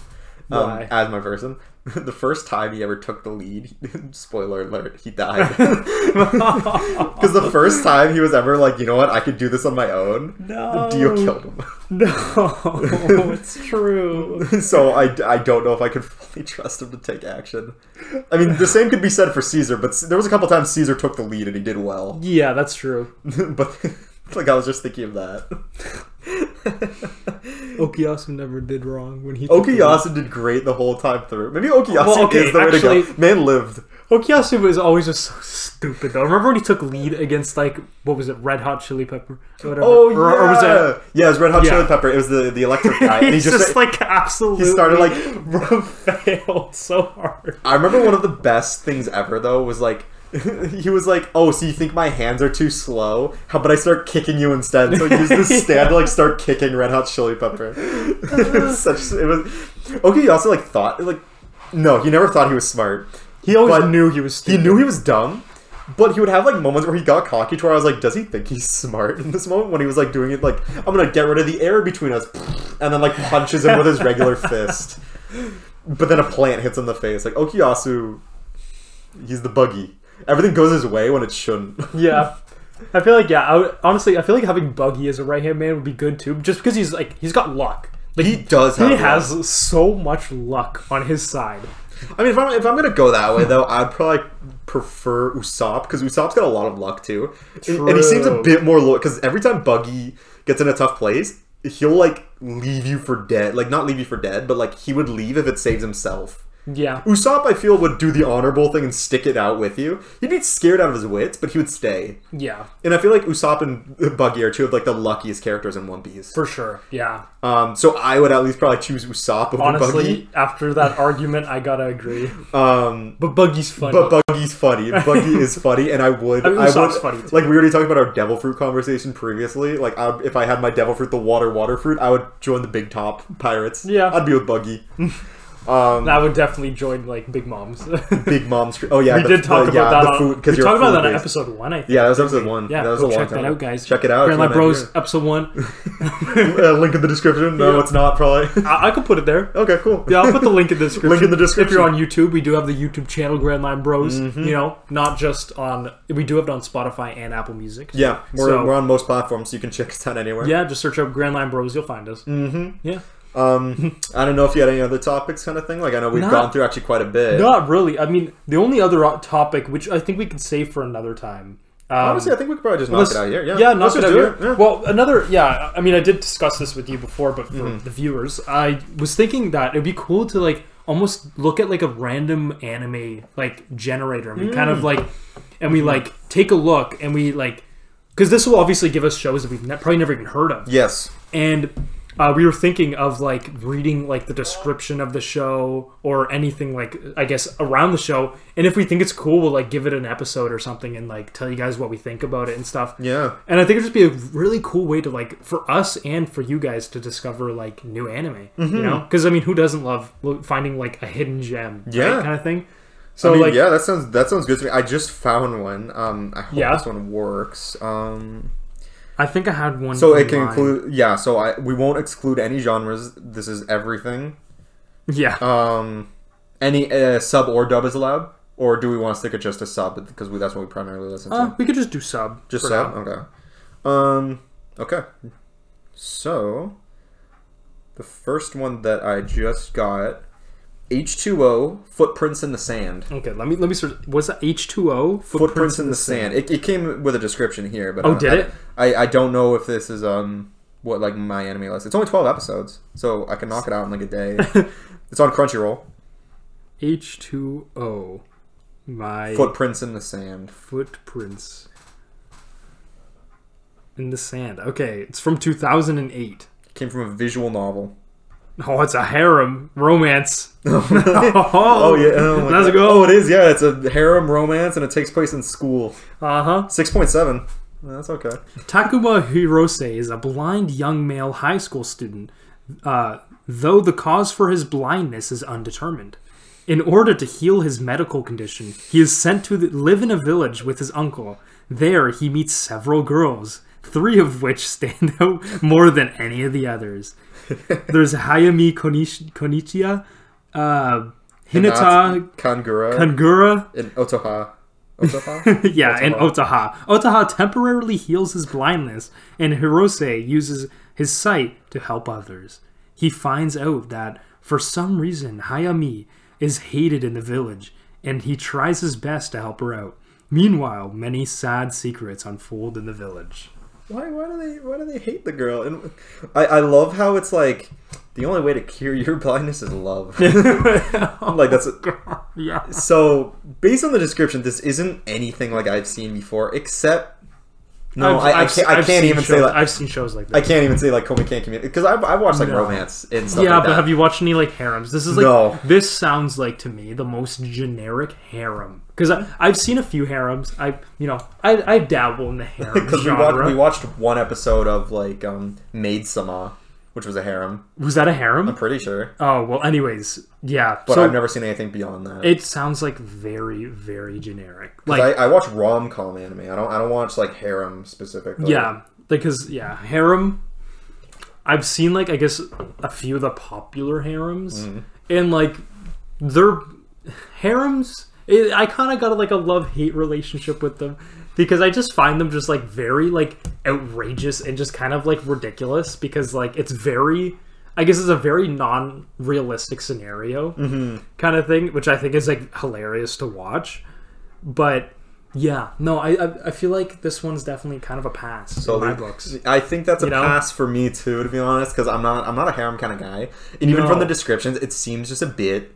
um, as my person. the first time he ever took the lead, spoiler alert, he died. Because the first time he was ever like, you know what, I could do this on my own. No. Dio killed him. No, it's true. so I, I don't know if I could fully trust him to take action. I mean, the same could be said for Caesar, but there was a couple times Caesar took the lead and he did well. Yeah, that's true. but like I was just thinking of that. Okuyasu never did wrong when he. Okuyasu did great the whole time through. Maybe Okuyasu Well, okay, is the way to go. Man lived. Okuyasu was always just so stupid though. Remember when he took lead against like what was it, Red Hot Chili Pepper? Or whatever. Oh yeah, or, or was it? yeah, it was Red Hot Yeah. Chili Pepper. It was the, the electric guy, and he just, just, like absolutely. he started like. failed so hard. I remember one of the best things ever though was like. he was like, "Oh, so you think my hands are too slow? How about I start kicking you instead?" So he used this stand to like start kicking Red Hot Chili Pepper. it was such. It was. Okay, he also like thought like, no, he never thought he was smart. He always knew he was. He knew he was dumb, but he would have like moments where he got cocky to where I was like, does he think he's smart in this moment when he was like doing it like I'm gonna get rid of the air between us and then like punches him with his regular fist. But then a plant hits him in the face. Like Okuyasu he's the buggy. Everything goes his way when it shouldn't. Yeah. I feel like yeah. I would, honestly, I feel like having Buggy as a right hand man would be good too, just because he's like he's got luck. Like He does he have has so much luck on his side. I mean if I'm if I'm gonna go that way though, I'd probably prefer Usopp because Usopp's got a lot of luck too. And- And he seems a bit more loyal because every time Buggy gets in a tough place, he'll like leave you for dead. Like not leave you for dead, but like he would leave if it saves himself. Yeah. Usopp, I feel, would do the honorable thing and stick it out with you. He'd be scared out of his wits, but he would stay. Yeah. And I feel like Usopp and Buggy are two of like the luckiest characters in One Piece. For sure. Yeah. Um, so I would at least probably choose Usopp over Honestly, after that argument, I gotta agree. Um, But Buggy's funny. But Buggy's funny. Buggy is funny, and I would. I mean, I Usopp's would funny, too. like we already talked about our devil fruit conversation previously. Like, I, if I had my devil fruit, the water water fruit, I would join the big top pirates. Yeah. I'd be with Buggy. Um, That would definitely join like Big Moms. Big Mom's. Oh yeah, we the- did talk the- about yeah, that. the food we talked about that on episode one. I think. Yeah, that was episode one. Yeah, that was a long check time that out, guys. Check it out. if Grand you Lab wanna Bros, hear episode one. Uh, link in the description. No, Yeah. it's not probably. I, I could put it there. okay, cool. Yeah, I'll put the link in the description. Link in the description. If you're on YouTube, we do have the YouTube channel Grand Line Bros. Mm-hmm. You know, not just on. We do have it on Spotify and Apple Music. Yeah, we're, So- we're on most platforms, so you can check us out anywhere. Yeah, just search up Grand Line Bros. You'll find us. Mm-hmm. Yeah. Um, I don't know if you had any other topics, kind of thing. Like I know we've Not- gone through actually quite a bit. Not really. I mean, the only other topic, which I think we could save for another time. Um, Honestly, I think we could probably just knock it out here. Yeah, Yeah, knock it out do here. it. Yeah. Well, another, yeah. I mean, I did discuss this with you before, but for Mm-hmm. the viewers, I was thinking that it'd be cool to like almost look at like a random anime like generator, and we kind Mm. of like, and we like take a look, and we like, because this will obviously give us shows that we've ne- probably never even heard of, yes. and. Uh, we were thinking of like reading like the description of the show or anything like I guess around the show, and if we think it's cool, we'll like give it an episode or something and like tell you guys what we think about it and stuff. Yeah. And I think it'd just be a really cool way to like for us and for you guys to discover like new anime. Mm-hmm. You know, because I mean, who doesn't love finding like a hidden gem? right, Yeah. kind of thing. So I mean, like, yeah, that sounds that sounds good to me. I just found one. Um, I hope Yeah. this one works. Um, I think I had one. so it can online. include yeah. So I we won't exclude any genres. This is everything. Yeah. Um, any uh, sub or dub is allowed, or do we want to stick it just to sub because we, that's what we primarily listen to? Uh, we could just do sub. just sub. now. Okay. Um. Okay. So, the first one that I just got, H two O footprints in the sand. Okay, let me let me search. Was that H two O Footprints in the sand. It, it came with a description here, but Oh, I, did I, it? I, I don't know if this is um what like my anime list. It's only twelve episodes, so I can knock it out in like a day. it's on Crunchyroll. H two O. My Footprints in the sand. footprints in the sand. Okay, it's from two thousand and eight. Came from a visual novel. Oh, it's a harem romance. oh oh yeah, oh, my Let's go. Oh, it is. Yeah, it's a harem romance, and it takes place in school. Uh huh. Six point seven. That's okay. Takuma Hirose is a blind young male high school student, uh, though the cause for his blindness is undetermined. In order to heal his medical condition, he is sent to live in a village with his uncle. There, he meets several girls, three of which stand out more than any of the others. There's Hayami Konish- Konichiya, uh, Hinata Kangura Kangura, and Otoha. Otoha. yeah, and Otaha. Otaha temporarily heals his blindness, and Hirose uses his sight to help others. He finds out that, for some reason, Hayami is hated in the village, and he tries his best to help her out. Meanwhile, many sad secrets unfold in the village. Why? Why do they? Why do they hate the girl? And I, I love how it's like the only way to cure your blindness is love. Oh like that's yeah. so. Based on the description, this isn't anything like I've seen before, except. No, I've- I, I I've- can't. I can't even shows, say like. I've seen shows like this. I can't even say like Komi can't communicate because I've, I've watched like No. romance and stuff Yeah, like but that. have you watched any like harems? This is like No. this sounds like to me the most generic harem because I've seen a few harems. I you know I, I dabble in the harem Because we watched, we watched one episode of like um Maid Sama, which was a harem. Was that a harem? I'm pretty sure, Oh well. Anyways, yeah. but so I've never seen anything beyond that. it sounds like very very generic. Like I, I watch rom com anime. I don't I don't watch like harem specifically. yeah, because yeah, harem. I've seen like I guess a few of the popular harems, Mm-hmm. and like they're harems. It, I kind of got like a love hate relationship with them because I just find them just like very like outrageous and just kind of like ridiculous because like it's very. I guess it's a very non-realistic scenario Mm-hmm. kind of thing, which I think is like hilarious to watch. But yeah, no, I I, I feel like this one's definitely kind of a pass So in my books. I think that's a You know? pass for me too, to be honest, because I'm not I'm not a harem kind of guy. And even No. from the descriptions, it seems just a bit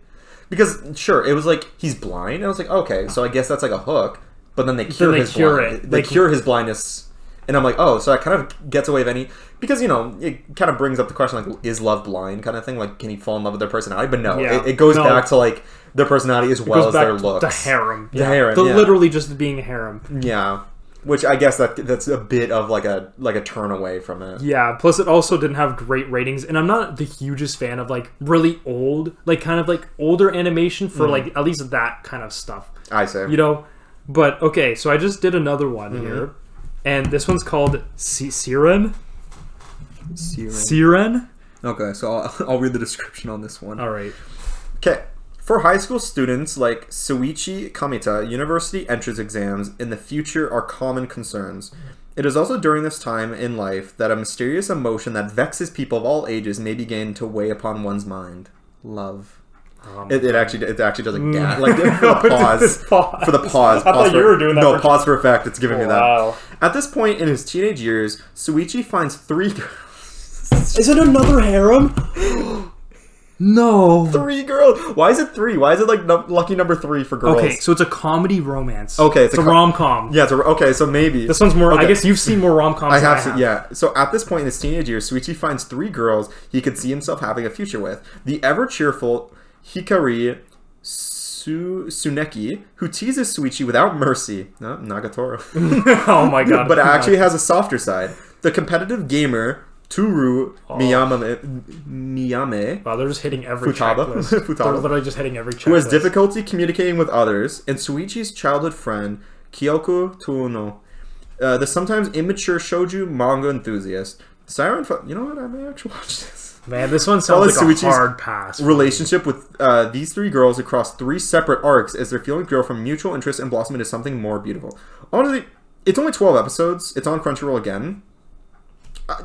because sure, it was like he's blind. And I was like, okay, so I guess that's like a hook. But then they cure they his cure blind- it. They Like- cure his blindness, and I'm like, oh, so that kind of gets away of any because you know it kind of brings up the question like, is love blind kind of thing? Like, can he fall in love with their personality? But no, Yeah. it, it goes No. back to like their personality as well goes as their looks. the harem. The harem, The yeah. literally just being a harem. Yeah. which I guess that that's a bit of like a like a turn away from it. Yeah, plus it also didn't have great ratings, and I'm not the hugest fan of like really old, like kind of like older animation for mm-hmm. like at least that kind of stuff, I say. you know. But okay, so I just did another one mm-hmm. here, and this one's called Si- Siren. Siren. Okay, so I'll, I'll read the description on this one. All right. Okay. For high school students like Suichi Kamita, university entrance exams in the future are common concerns. It is also during this time in life that a mysterious emotion that vexes people of all ages may begin to weigh upon one's mind. Love. Um, It, it actually it actually doesn't get like for the pause Pause. for the pause. I thought pause you were doing that No, for- pause for effect. It's giving me that. Wow. At this point in his teenage years, Suichi finds three Is it another harem? no. three girls. Why is it three? Why is it like num- lucky number three for girls? Okay, so it's a comedy romance. Okay, it's it's, a a, rom com. Yeah, so okay, so maybe This one's more. I guess you've seen more rom coms. I have to, yeah. So at this point in his teenage years, Suichi finds three girls he could see himself having a future with. The ever cheerful Hikari Su- Tsuneki, who teases Suichi without mercy. No, Nagatoro. oh my god. but actually has a softer side. The competitive gamer Turu Miyame, Miyame Wow, they're just hitting every Futaba. checklist. They're literally just hitting every checklist. who has difficulty communicating with others, and Suichi's childhood friend, Kyoko Tuono, uh, the sometimes immature shoujo manga enthusiast. Siren, fo- you know what? I may actually watch this. Man, this one sounds like Suichi's a hard pass. Relationship with uh, these three girls across three separate arcs as their feelings grow from mutual interest and blossom into something more beautiful. Honestly, it's only 12 episodes. It's on Crunchyroll again. Uh,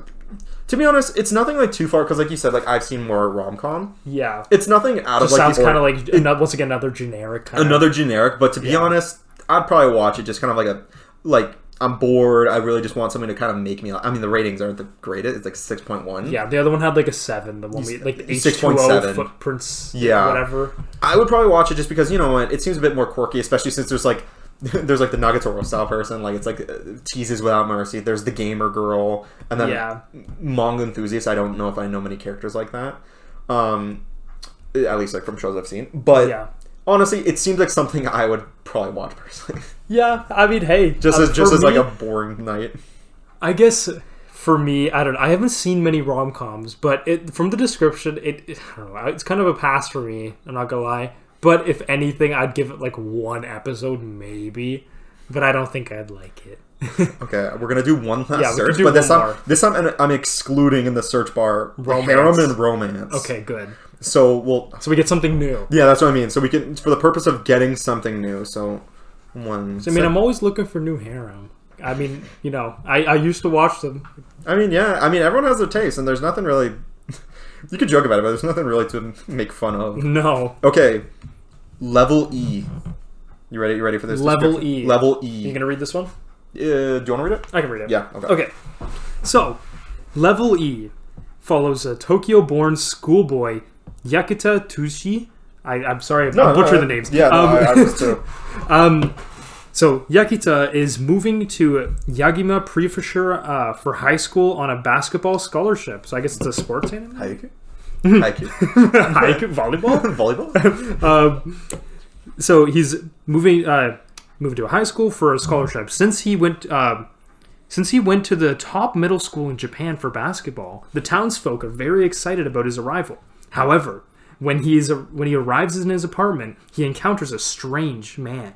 to be honest, it's nothing like too far because, like you said, like I've seen more rom com. Yeah. It's nothing out Just of like sounds kind of like another, once again another generic kind another generic. But to be Yeah. honest, I'd probably watch it just kind of like a like I'm bored. I really just want something to kind of make me. I mean, the ratings aren't the greatest. It's like six point one. Yeah, the other one had like a seven. The one we like the H 6.7. footprints. Yeah. whatever. I would probably watch it just because you know what? It seems a bit more quirky, especially since there's like there's like the Nagatoro style person, like it's like teases without mercy. There's the gamer girl, and then Yeah. manga enthusiast. I don't know if I know many characters like that. Um, at least like from shows I've seen. But Yeah, honestly, it seems like something I would probably watch personally, yeah. I mean, hey, just uh, as just as like a boring night. I guess for me, I don't. Know. I haven't seen many rom coms, but it from the description, it, it I don't know. It's kind of a pass for me. I'm not gonna lie. But if anything, I'd give it like one episode, maybe. But I don't think I'd like it. Okay, we're gonna do one last Yeah, search, but this time, more. this time I'm- I'm excluding in the search bar Romance. harem and romance. Okay, good. So we'll So we get something new. Yeah, that's what I mean. So we can, for the purpose of getting something new. So one. So, I mean, I'm always looking for new harem. I mean, you know, I, I used to watch them. I mean, yeah. I mean, everyone has their taste, and there's nothing really. you could joke about it, but there's nothing really to make fun of. No, Okay, level E. You ready? You ready for this? Level? E. Level E. you gonna read this one? Uh, do you want to read it? I can read it. Yeah. Okay. Okay. So, level E follows a Tokyo-born schoolboy Yakita Tushi. I, I'm sorry, if I butcher the names. Yeah, no, Um, I, I was too. Um, so Yakita is moving to Yagima Prefecture uh, for high school on a basketball scholarship. So I guess it's a sports anime. Haikyu. Haikyu. Haikyu volleyball. Volleyball. um, so he's moving uh, moving to a high school for a scholarship. Since he went uh, since he went to the top middle school in Japan for basketball, the townsfolk are very excited about his arrival. However, when he is when he arrives in his apartment, he encounters a strange man,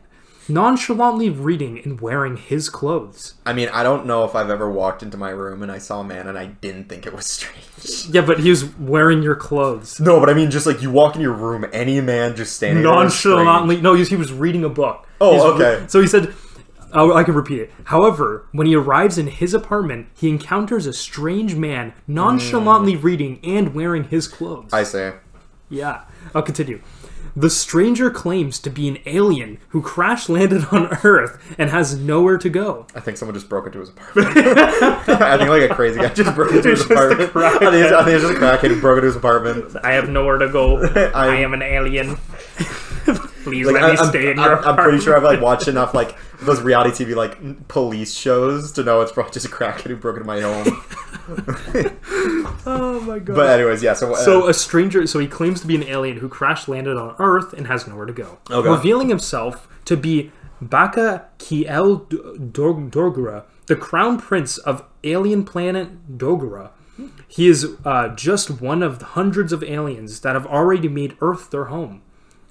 nonchalantly reading and wearing his clothes. I mean, I don't know if I've ever walked into my room and I saw a man and I didn't think it was strange. Yeah, but he was wearing your clothes. No, but I mean, just like you walk in your room, any man just standing there is strange. nonchalantly. No, he he was reading a book. Oh, He's re- okay. so he said, I can repeat it. However, when he arrives in his apartment, he encounters a strange man nonchalantly hmm. reading and wearing his clothes. I say. yeah, I'll continue. The stranger claims to be an alien who crash landed on Earth and has nowhere to go. I think someone just broke into his apartment. I think like a crazy guy just broke into his just apartment. I think, it's, I think it's just a crackhead who broke into his apartment. I have nowhere to go. I, I- am an alien. Please Like, let I, me I'm, stay in I'm- your I'm pretty sure I've like watched enough like those reality TV like police shows to know it's probably just a crackhead who broke into my home. Oh my god. but anyways, yeah. So, uh, So a stranger, so he claims to be an alien who crash landed on Earth and has nowhere to go, Okay. revealing himself to be Baka Kiel Dor- Dorgura, the crown prince of alien planet Dogura. He is uh, just one of the hundreds of aliens that have already made Earth their home.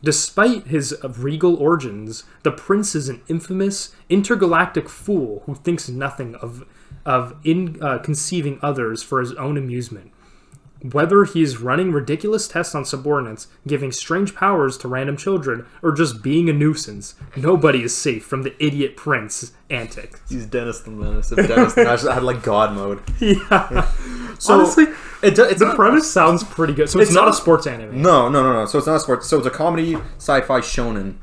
Despite his regal origins, the prince is an infamous intergalactic fool who thinks nothing of of in uh, conceiving others for his own amusement. Whether he's running ridiculous tests on subordinates, giving strange powers to random children, or just being a nuisance, nobody is safe from the idiot prince antics. He's Dennis the Menace. If Dennis the Menace had like God mode. Yeah. So Honestly, it, it's the not- premise sounds pretty good. So it's, It's not a sports anime. No, no, no, no. So it's not a sport. So it's a comedy, sci-fi shonen.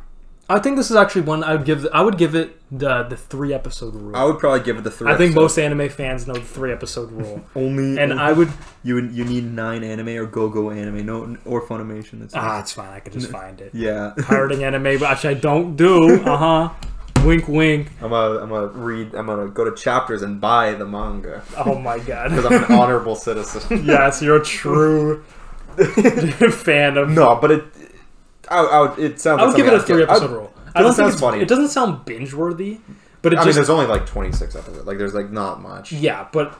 I think this is actually one I would give. I would give it the the three episode rule. I would probably give it the three. I think episodes. most anime fans know the three episode rule, only and I would. you you need nine anime or Gogoanime, no or Funimation. That's Ah, it's fine. I can just find it. yeah. Pirating anime, which I don't do. Uh huh. Wink, wink. I'm gonna I'm gonna read. I'm gonna go to chapters and buy the manga Oh my god. because I'm an honorable citizen. yes, you're a true fan of. no, but it. I, I would, it sounds. I like would give it a three I'd episode I- rule. I don't it think sounds it's, funny. It doesn't sound binge worthy, but it I mean, there's only like 26 episodes. Like, there's like not much. Yeah, but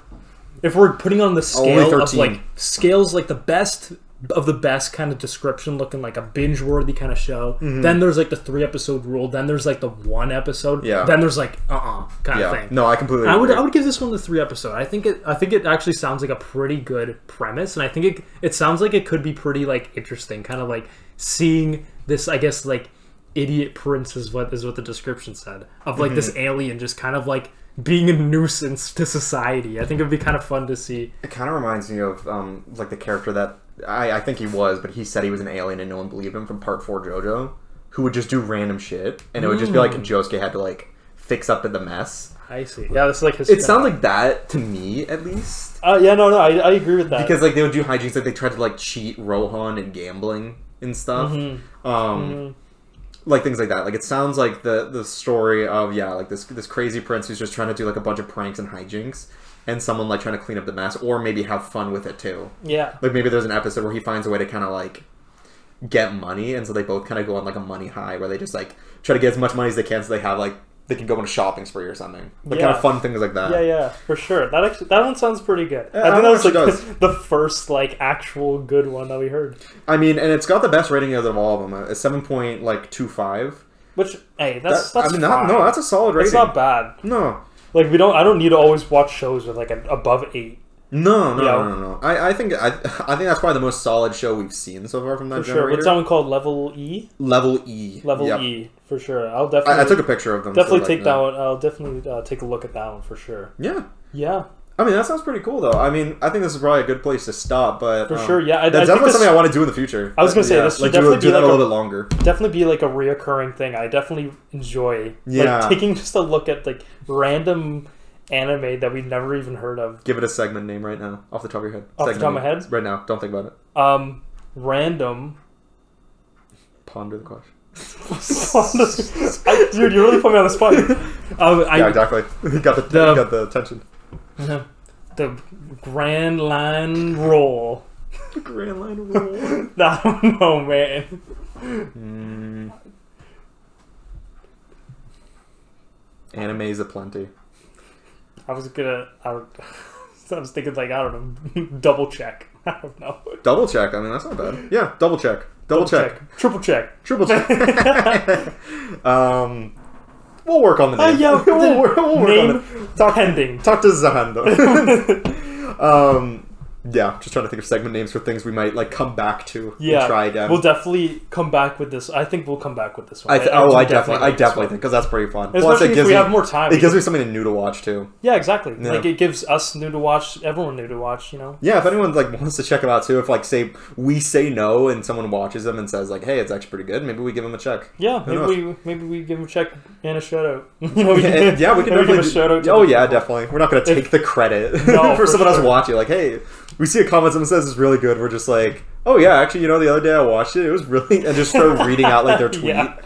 if we're putting on the scale of like scales like the best of the best kind of description looking like a binge worthy kind of show, then there's like the three episode rule, then there's like the one episode, Mm-hmm. Yeah. then there's like uh uh kind Yeah. of thing. No, I completely. I would. I would give this one the three episode. I think it I think it actually sounds like a pretty good premise, and I think it it sounds like it could be pretty like interesting, kind of like seeing this I guess like idiot prince is what is what the description said of like this Mm-hmm. alien just kind of like being a nuisance to society. I think it'd be kind of fun to see. It kind of reminds me of um, like the character that I, I think he was, but he said he was an alien and no one believed him from Part Four JoJo, who would just do random shit, and it would just be like Josuke had to like fix up the mess. I see. Yeah, it's like his. It sounds like that to me, at least, Uh, yeah, no, no, I, I agree with that. because like they would do hijinks, like they tried to like cheat Rohan and gambling and stuff. Mm-hmm. Um, like things like that. Like it sounds like the the story of yeah, like this this crazy prince who's just trying to do like a bunch of pranks and hijinks, and someone like trying to clean up the mess, or maybe have fun with it too. yeah, Like maybe there's an episode where he finds a way to kind of like get money, and so they both kind of go on like a money high, where they just like try to get as much money as they can, so they have like they can go on a shopping spree or something. Like kind of fun things like that. yeah, yeah, for sure. That actually, that one sounds pretty good. Yeah, I think that was like one the, first like actual good one that we heard. I mean, and it's got the best rating out of all of them. Uh, a seven point like two five. Which, hey, that's That- that's I mean, that, no, that's a solid rating. It's not bad. no. Like we don't. I don't need to always watch shows with like an above eight. No, no, no, no, no. I, I think I, I think that's probably the most solid show we've seen so far from that For sure. generator. What's that one called? Level E. Level E. Level Yep. E for sure. I'll definitely. I, I took a picture of them. so, definitely like, take that yeah. one. I'll definitely uh, take a look at that one for sure. Yeah. Yeah, I mean, that sounds pretty cool, though. I mean, I think this is probably a good place to stop, but for um, sure. Yeah, I, I that's think definitely something I want to do in the future. I was gonna say, yeah, this should like definitely do, do be that like a a- little bit longer. definitely be like a reoccurring thing. I definitely enjoy Yeah. like taking just a look at like random anime that we've never even heard of. Give it a segment name right now, off the top of your head. Off the top of my head? right now. Don't think about it. Um, random. Ponder the question. I, dude, you really put me on the spot. Um, I, yeah, exactly. Got the, The- got the attention. the Grand Line Roll. Grand line rule. I don't know, man. mm. Animes aplenty. I was gonna. I, would, I was thinking like I don't know, double check. I don't know. Double check. I mean, that's not bad. Yeah, double check. Double, check. triple check. Triple check. um, we'll work on the Uh, name. yeah, we'll, work, we'll work on name it. Talk, pending. talk to Za Hando. um, yeah, just trying to think of segment names for things we might like come back to. and Yeah, try again. We'll definitely come back with this. I think we'll come back with this one. I th- oh, I definitely, I definitely think because that's pretty fun. Plus, Especially it if gives we me, have more time. it gives me something new to watch too. yeah, exactly. Yeah. Like it gives us new to watch, everyone new to watch. You know. Yeah, if anyone like wants to check them out too, if like say we say no and someone watches them and says like, hey, it's actually pretty good, maybe we give them a check. Yeah, Who maybe we maybe we give them a check and a shout out. you know, we yeah, yeah, we can definitely. give a shout out. To oh yeah, people. definitely. We're not gonna take the credit No, for for someone else watching. Like, hey, we see a comment someone says it's really good. We're just like, oh yeah, actually, you know, the other day I watched it. It was really, and just start reading out like their tweet. Yeah.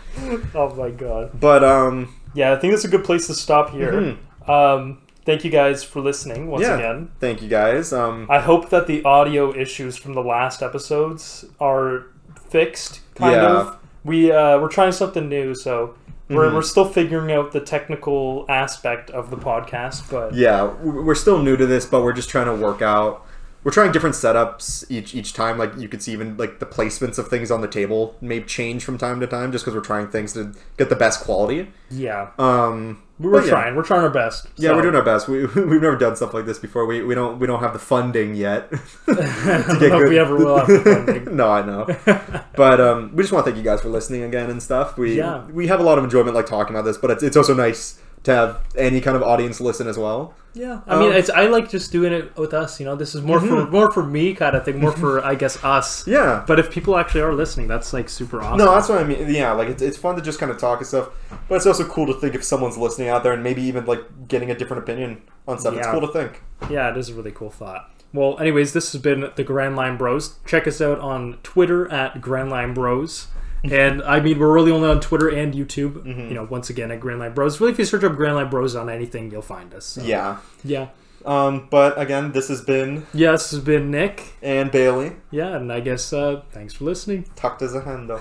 Oh my god. But um, Yeah, I think that's a good place to stop here. mhm. Um, thank you guys for listening once Yeah. again. thank you guys. Um, I hope that the audio issues from the last episodes are fixed. Kind Yeah. of. We uh, we're trying something new, so We're, Mhm. we're still figuring out the technical aspect of the podcast, but Yeah, we're still new to this, but we're just trying to work out. We're trying different setups each each time. Like you could see, even like the placements of things on the table may change from time to time, just because we're trying things to get the best quality. yeah, Um, we're but yeah. trying. We're trying our best. Yeah, So- we're doing our best. We we've never done stuff like this before. We we don't we don't have the funding yet. I don't know if we ever will have the funding. no, I know. But um, we just want to thank you guys for listening again and stuff. We Yeah. we have a lot of enjoyment like talking about this, but it's it's also nice to have any kind of audience listen as well. Yeah, I mean, Um, it's I like just doing it with us. You know, this is more for Mhm. more for me kind of thing, more for I guess us. Yeah. But if people actually are listening, that's like super awesome. No, that's what I mean. Yeah, like it's, it's fun to just kind of talk and stuff, but it's also cool to think if someone's listening out there and maybe even like getting a different opinion on stuff. It's cool to think. Yeah, it is a really cool thought. Well, anyways, this has been the Grand Line Bros. Check us out on Twitter at Grand Line Bros. And I mean, we're really only on Twitter and YouTube. Mm-hmm. You know, once again at Grand Line Bros. Really, if you search up Grand Line Bros on anything, you'll find us. So, Yeah. yeah, Um, but again, this has been yeah. This has been Nick. And Bailey. Yeah, and I guess uh, thanks for listening. Tucked as a handle.